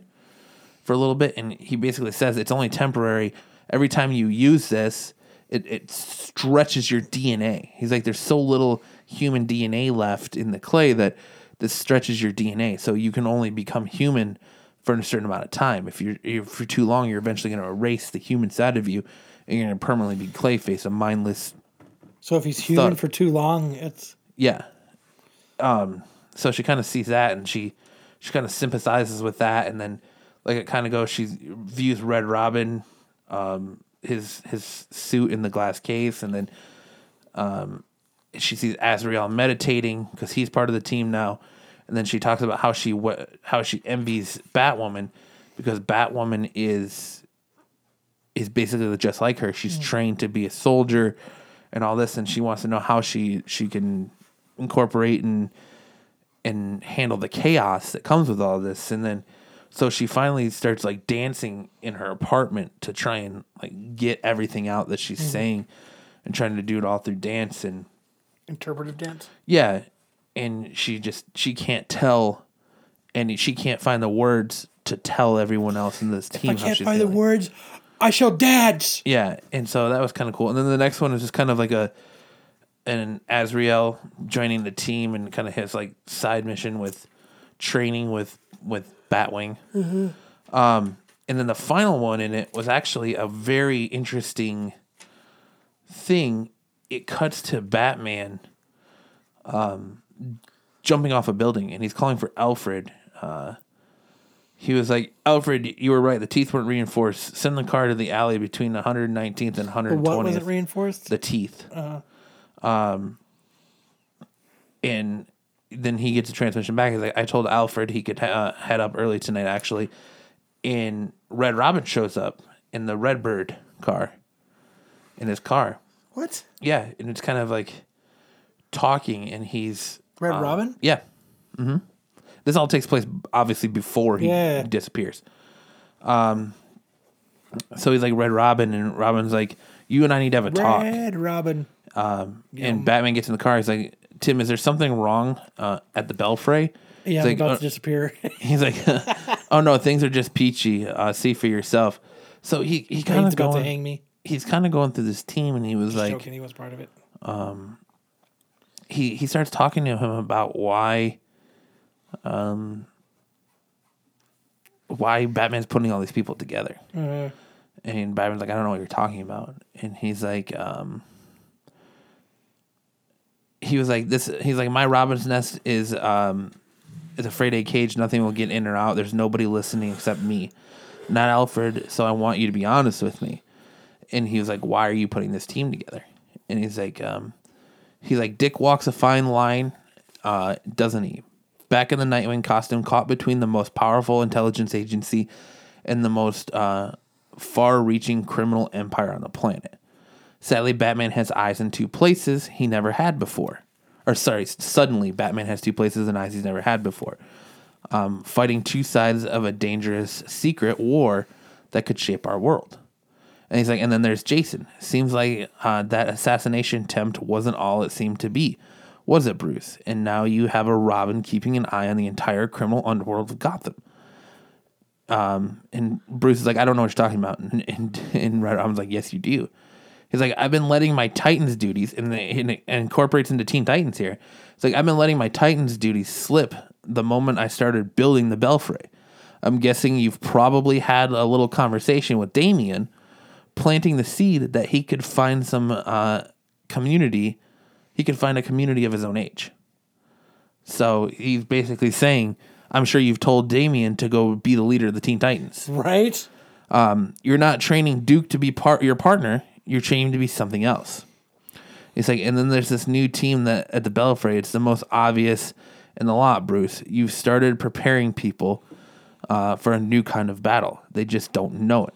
for a little bit and he basically says it's only temporary. Every time you use this, it, it stretches your DNA. He's like, there's so little human DNA left in the clay that this stretches your DNA. So you can only become human for a certain amount of time. If you're if for too long, you're eventually going to erase the human side of you, and you're going to permanently be Clayface, a mindless So if he's human Thought- for too long, it's yeah. Um, so she kind of sees that and she she kind of sympathizes with that and then like it kind of goes she views Red Robin um his his suit in the glass case and then um she sees Azrael meditating because he's part of the team now and then she talks about how she what how she envies Batwoman because Batwoman is is basically just like her. She's mm. trained to be a soldier and all this, and she wants to know how she she can incorporate and and handle the chaos that comes with all this. And then so she finally starts like dancing in her apartment to try and like get everything out that she's mm. saying and trying to do it all through dance and Interpretive dance. yeah, and she just she can't tell, and she can't find the words to tell everyone else in this team. I can't find the words. I shall dance. Yeah, and so that was kind of cool. And then the next one is just kind of like a an Azrael joining the team and kind of his like side mission with training with with Batwing. Um, and then the final one in it was actually a very interesting thing. It cuts to Batman um, jumping off a building, and he's calling for Alfred. Uh, he was like, "Alfred, you were right. The teeth weren't reinforced. Send the car to the alley between 119th and 120th." What was it reinforced? the teeth. Um, and then he gets a transmission back. He's like, I told Alfred he could uh, head up early tonight, actually. And Red Robin shows up in the Redbird car, in his car. What? Yeah, and it's kind of like talking, and he's Red um, Robin? Yeah. hmm This all takes place obviously before he Yeah. disappears. Um. So he's like Red Robin, and Robin's like, "You and I need to have a talk." Red Robin. Um, And Batman gets in the car. He's like, "Tim, is there something wrong uh, at the Belfry?" Yeah, He's I'm like, about "Uh, to disappear. He's like, "Oh no, things are just peachy. Uh, see for yourself." So he he kind He's of about to hang me. He's kind of going through this team, and he was like, Joking, he was part of it. he he starts talking to him about why um why Batman's putting all these people together. And Batman's like, I don't know what you're talking about. And he's like, um he was like this he's like my Robin's nest is um is a Faraday cage, nothing will get in or out. There's nobody listening except me. Not Alfred, so I want you to be honest with me. And he was like, Why are you putting this team together? And he's like, um, He's like, Dick walks a fine line, uh, doesn't he? Back in the Nightwing costume, caught between the most powerful intelligence agency and the most uh, far reaching criminal empire on the planet. Sadly, Batman has eyes in two places he never had before. Or, sorry, suddenly, Batman has two places and eyes he's never had before. Um, fighting two sides of a dangerous secret war that could shape our world. And he's like, and then there's Jason. Seems like uh, that assassination attempt wasn't all it seemed to be, was it, Bruce? And now you have a Robin keeping an eye on the entire criminal underworld of Gotham. Um, and Bruce is like, I don't know what you're talking about. And, and, and Red Robin's like, yes, you do. He's like, I've been letting my Titans duties, and, the, and it incorporates into Teen Titans here. It's like, I've been letting my Titans duties slip the moment I started building the Belfry. I'm guessing you've probably had a little conversation with Damian, planting the seed that he could find some uh, community. He could find a community of his own age. So he's basically saying, I'm sure you've told Damian to go be the leader of the Teen Titans. Right? You're not training Duke to be part your partner. You're training to be something else. It's like, and then there's this new team that at the Belfry. It's the most obvious in the lot, Bruce. You've started preparing people uh, for a new kind of battle. They just don't know it.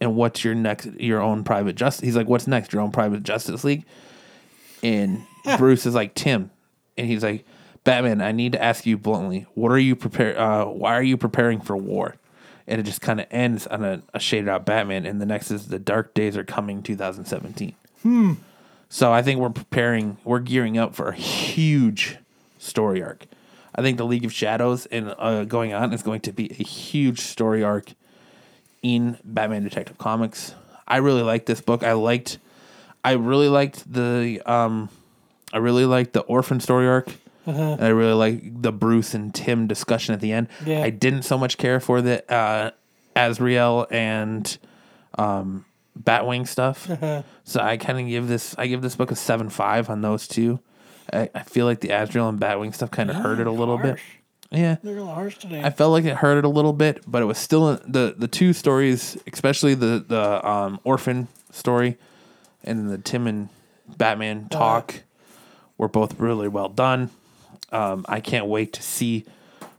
And what's your next? Your own private justice. He's like, what's next? Your own private Justice League. And Bruce is like Tim, and he's like, Batman. I need to ask you bluntly. What are you prepare? Uh, why are you preparing for war? And it just kind of ends on a, a shaded out Batman. And the next is the Dark Days are coming, 2017. So I think we're preparing, we're gearing up for a huge story arc. I think the League of Shadows and uh, going on is going to be a huge story arc in Batman Detective Comics. I really liked this book. I liked, I really liked the, um, I really liked the Orphan story arc. And I really like the Bruce and Tim discussion at the end. Yeah. I didn't so much care for the uh, Azrael and um, Batwing stuff. so I kind of give this I give this book a seven five on those two. I, I feel like the Azrael and Batwing stuff kind of hurt it a little bit. Yeah, They're a little harsh today. I felt like it hurt it a little bit, but it was still the the two stories, especially the the um, orphan story and the Tim and Batman talk, were both really well done. Um, I can't wait to see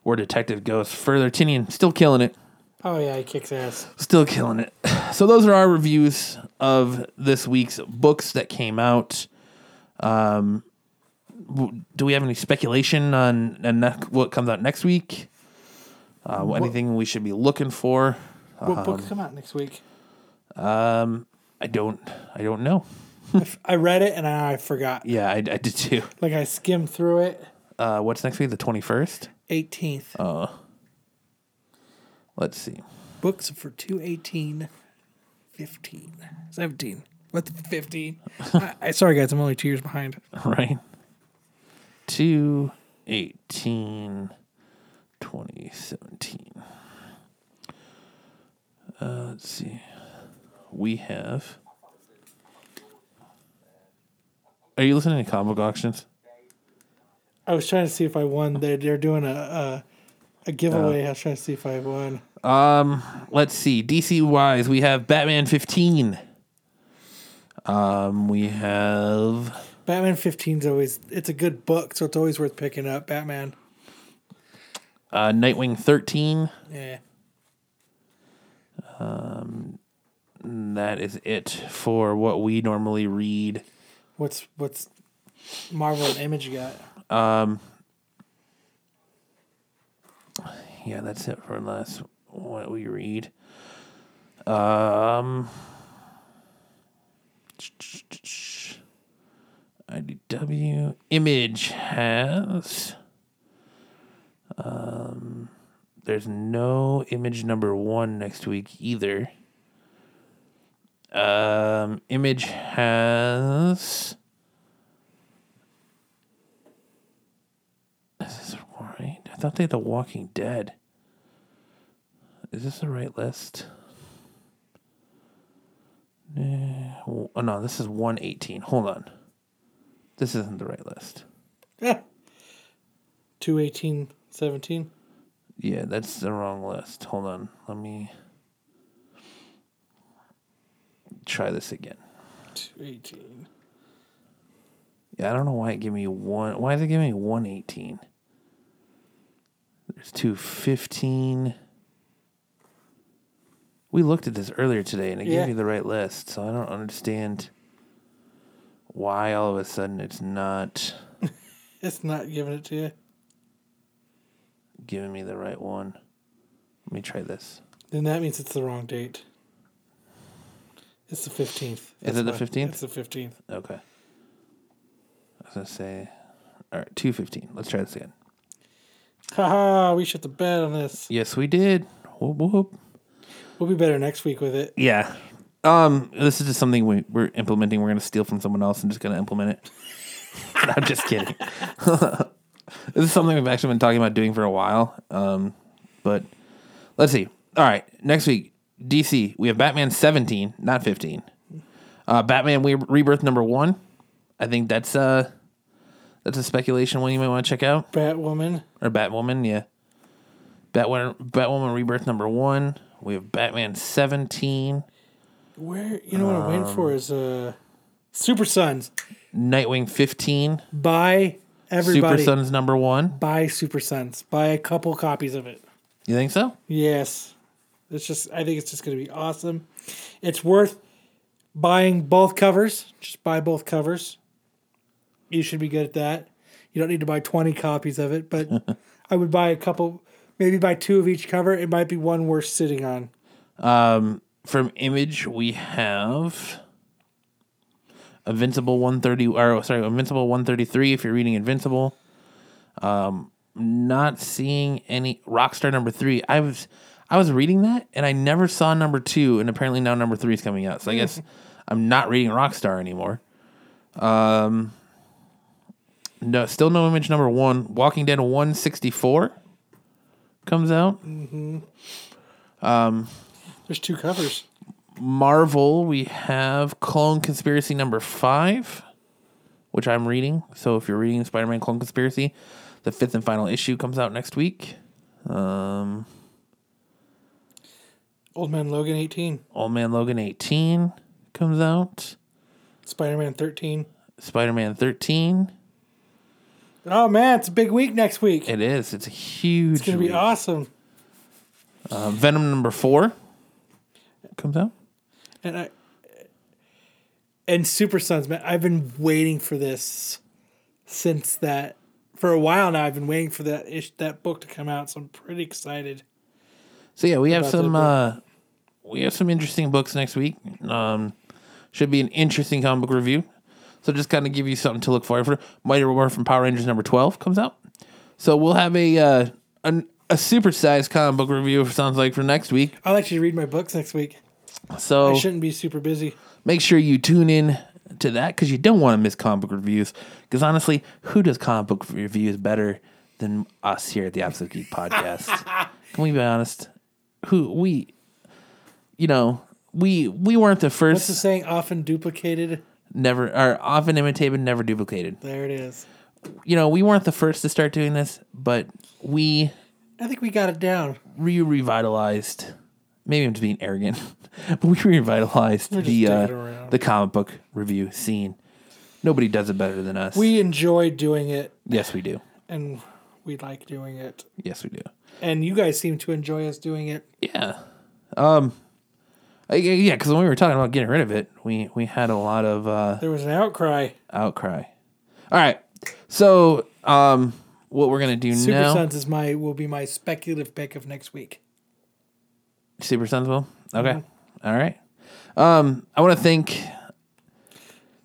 where Detective goes further. Tynion still killing it, oh, yeah, he kicks ass. still killing it. so those are our reviews of this week's books that came out. Um, do we have any speculation on, on ne- what comes out next week? Uh, anything we should be looking for? What books come out next week? Um, I don't. I don't know. I read it and I forgot. Yeah, I, I did too. Like I skimmed through it. Uh, what's next week? The twenty first. 18th. Uh, let's see. Books for 218 15 17. What 15? I, I, sorry guys, I'm only 2 years behind. Right. Two eighteen twenty seventeen. Uh, let's see. We have. Are you listening to comic auctions? I was trying to see if I won. They're, they're doing a, a a giveaway. I was trying to see if I won. Um, let's see. DC wise, we have Batman 15. Um, we have Batman 15 is always it's a good book, so it's always worth picking up. Batman. uh, Nightwing 13. Yeah. And that is it for what we normally read. What's what's Marvel and Image got? Yeah, that's it for last what we read. Um, IDW Image has. Um, there's no image number one next week either. Um, Image has. Is this right? I thought they had The Walking Dead. Is this the right list? Eh, Oh no, this is 118. Hold on. This isn't the right list. Yeah. 218 17. Yeah, that's the wrong list. Hold on. Let me try this again. 218. Yeah, I don't know why it gave me one. Why is it giving me 118? There's 215. We looked at this earlier today and it Yeah. gave me the right list. So I don't understand why all of a sudden it's not It's not giving it to you. giving me the right one. Let me try this. Then that means it's the wrong date. It's the 15th. Is it the. 15th? It's the 15th. Okay. I was going to say, all right, 215. Let's try this again. Haha, we shut the bed on this. Yes, we did. Whoop, whoop. We'll be better next week with it. Yeah. Um, this is just something we, we're implementing. We're going to steal from someone else and just going to implement it. I'm just kidding. this is something we've actually been talking about doing for a while. Um, but let's see. All right, next week, DC. We have Batman 17, not 15. Uh, Batman Re- Rebirth number one. I think that's uh that's a speculation one you might want to check out. Batwoman. Or Batwoman, yeah. Batwoman, Batwoman Rebirth number one. We have Batman 17. Where you know what I'm waiting for is uh Super Sons. Nightwing 15. Buy everybody. Super Sons number one. Buy Super Sons. Buy a couple copies of it. You think so? Yes. It's just I think it's just gonna be awesome. It's worth buying both covers. Just buy both covers. You should be good at that. You don't need to buy twenty copies of it, but I would buy a couple maybe buy two of each cover. It might be one worth sitting on. From Image, we have Invincible 130, or sorry, Invincible 133 if you're reading Invincible. Um, not seeing any Rockstar number three. I was I was reading that and I never saw number two, and apparently now number three is coming out. So I guess I'm not reading Rockstar anymore. Um, no, still no image number one. Walking Dead 164 comes out. There's two covers. Marvel, we have Clone Conspiracy number five, which I'm reading. So if you're reading Spider Man Clone Conspiracy, the fifth and final issue comes out next week. Um, Old Man Logan 18. Old Man Logan 18 comes out. Spider Man 13. Spider Man 13. Oh man, it's a big week next week. It is. It's a huge. It's gonna be awesome. Uh, Venom number four comes out. And I and Super Sons, man, I've been waiting for this since that for a while now. I've been waiting for that ish, that book to come out, so I'm pretty excited. So yeah, we have some uh we have some interesting books next week. Um should be an interesting comic book review. So just kind of give you something to look forward for. Mighty Morphin Power Rangers number 12 comes out. So we'll have a uh an, a supersized comic book review sounds like for next week. I'll actually read my books next week. So I shouldn't be super busy. make sure you tune in to that because you don't want to miss comic book reviews. Because honestly, who does comic book reviews better than us here at the Absolute Geek Podcast? Can we be honest? Who we, you know, we we weren't the What's the first, saying? Often duplicated. never, or often imitated, never duplicated. There it is. You know, we weren't the first to start doing this, but we I think we got it down. re revitalized. Maybe I'm just being arrogant, but we revitalized We're just the uh, around. the comic book review scene. Nobody does it better than us. We enjoy doing it, yes, we do. and we like doing it. Yes, we do. And you guys seem to enjoy us doing it. Yeah. Um. I- Yeah, because when we were talking about getting rid of it, we we had a lot of uh, There was an outcry. outcry. All right. So, um, what we're gonna do now Super now? Sons is my will be my speculative pick of next week. Super Sons will. Okay. Mm-hmm. All right. Um, I want to thank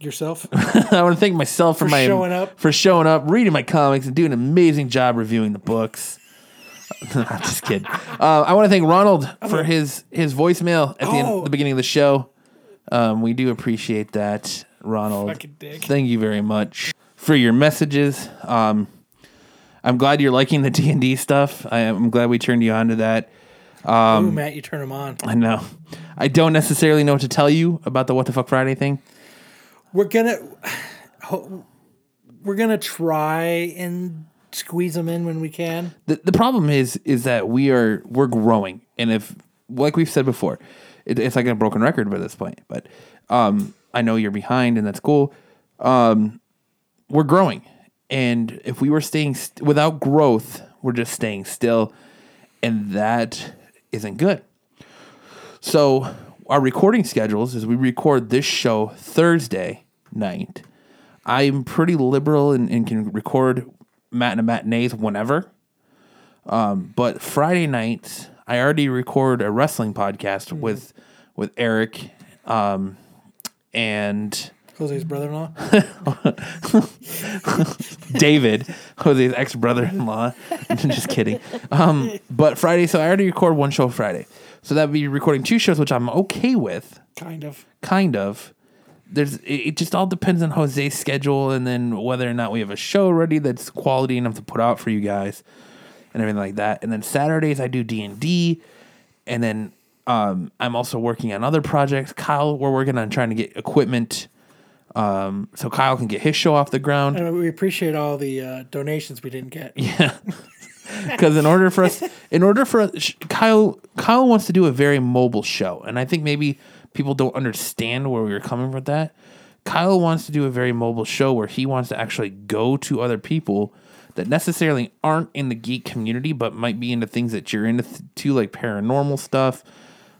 Yourself? I want to thank myself for, For my showing up. for showing up, reading my comics, and doing an amazing job reviewing the books. I'm just kidding. Uh, I want to thank Ronald for his his voicemail at the, end, Oh. the beginning of the show. Um, we do appreciate that, Ronald. Fucking dick. Thank you very much for your messages. Um, I'm glad you're liking the D and D stuff. I, am glad we turned you on to that. Um, Ooh, Matt, you turn them on. I know. I don't necessarily know what to tell you about the What the Fuck Friday thing. We're gonna we're gonna try and squeeze them in when we can. the, the problem is is that we are we're growing and if like we've said before it, it's like a broken record by this point but um i know you're behind and that's cool um we're growing and if we were staying st- without growth we're just staying still and that isn't good. So our recording schedules is we record this show thursday night. I'm pretty liberal and, and can record mat and matinees whenever. Um, but Friday nights, I already record a wrestling podcast with with Eric, um, and Jose's brother-in-law. David, Jose's ex brother in law. Just kidding. Um, but Friday, so I already record one show Friday, so that would be recording two shows, which I'm okay with, kind of. kind of. There's it, it just all depends on Jose's schedule, and then whether or not we have a show ready that's quality enough to put out for you guys, and everything like that. And then Saturdays I do D and D, and then um, I'm also working on other projects. Kyle, we're working on trying to get equipment, um, so Kyle can get his show off the ground. And we appreciate all the uh, donations we didn't get. Yeah, because in order for us, in order for us, Kyle, Kyle wants to do a very mobile show, and I think maybe people don't understand where we were coming with that. Kyle wants to do a very mobile show where he wants to actually go to other people that necessarily aren't in the geek community, but might be into things that you're into, too, like paranormal stuff,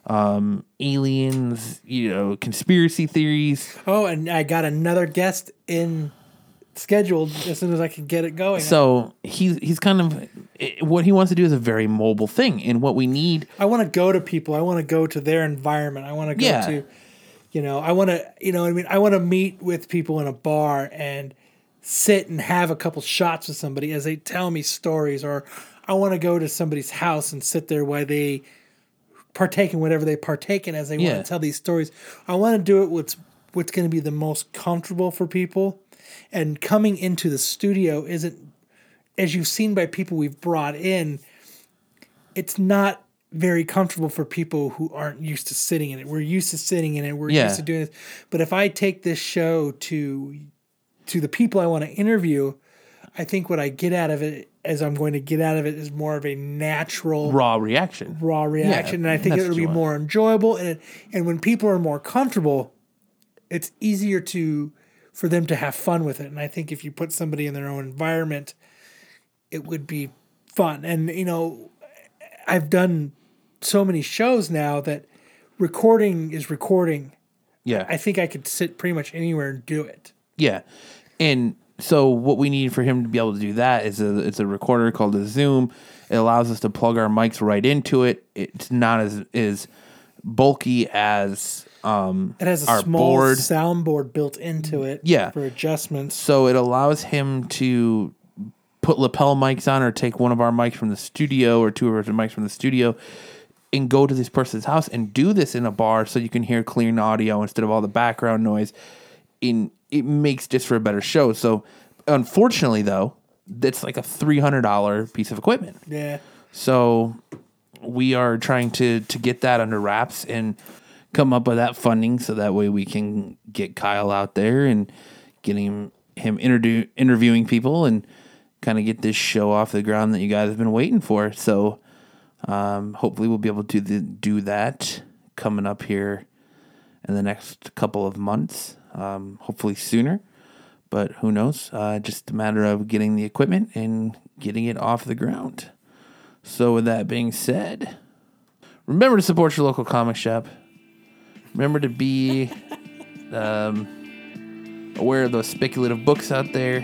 um, aliens, you know, conspiracy theories. Oh, and I got another guest in scheduled as soon as I can get it going. So he's he's kind of it- what he wants to do is a very mobile thing, and what we need I want to go to people. I want to go to their environment. I want to go Yeah. to, you know, I want to, you know, what I mean, I want to meet with people in a bar and sit and have a couple shots with somebody as they tell me stories, or I want to go to somebody's house and sit there while they partake in whatever they partake in as they Yeah. want to tell these stories. I want to do it what's what's going to be the most comfortable for people. And coming into the studio isn't, as you've seen by people we've brought in, it's not very comfortable for people who aren't used to sitting in it. We're used to sitting in it. We're Yeah. used to doing this. But if I take this show to to the people I want to interview, I think what I get out of it as I'm going to get out of it is more of a natural raw reaction. raw reaction, and I think it'll be more enjoyable. And and when people are more comfortable, it's easier to for them to have fun with it. And I think if you put somebody in their own environment, it would be fun. And you know, I've done so many shows now that recording is recording. Yeah. I think I could sit pretty much anywhere and do it. Yeah, and so what we need for him to be able to do that is a it's a recorder called a Zoom. It allows us to plug our mics right into it. It's not as as bulky as um It has a our small board. soundboard built into it. Yeah. For adjustments. So it allows him to put lapel mics on or take one of our mics from the studio or two of our mics from the studio and go to this person's house and do this in a bar so you can hear clean audio instead of all the background noise. In it makes just for a better show. So unfortunately though, that's like a three hundred dollar piece of equipment. Yeah. So we are trying to to get that under wraps and come up with that funding so that way we can get Kyle out there and getting him him interview, interviewing people and kind of get this show off the ground that you guys have been waiting for. So um, hopefully we'll be able to do, do that coming up here in the next couple of months. Um, hopefully sooner, but who knows? Uh, just a matter of getting the equipment and getting it off the ground. So, with that being said, remember to support your local comic shop. Remember to be um, aware of those speculative books out there.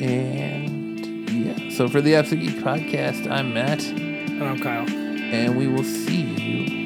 And yeah, so for the Absolute Geek podcast, I'm Matt, And I'm Kyle. and we will see you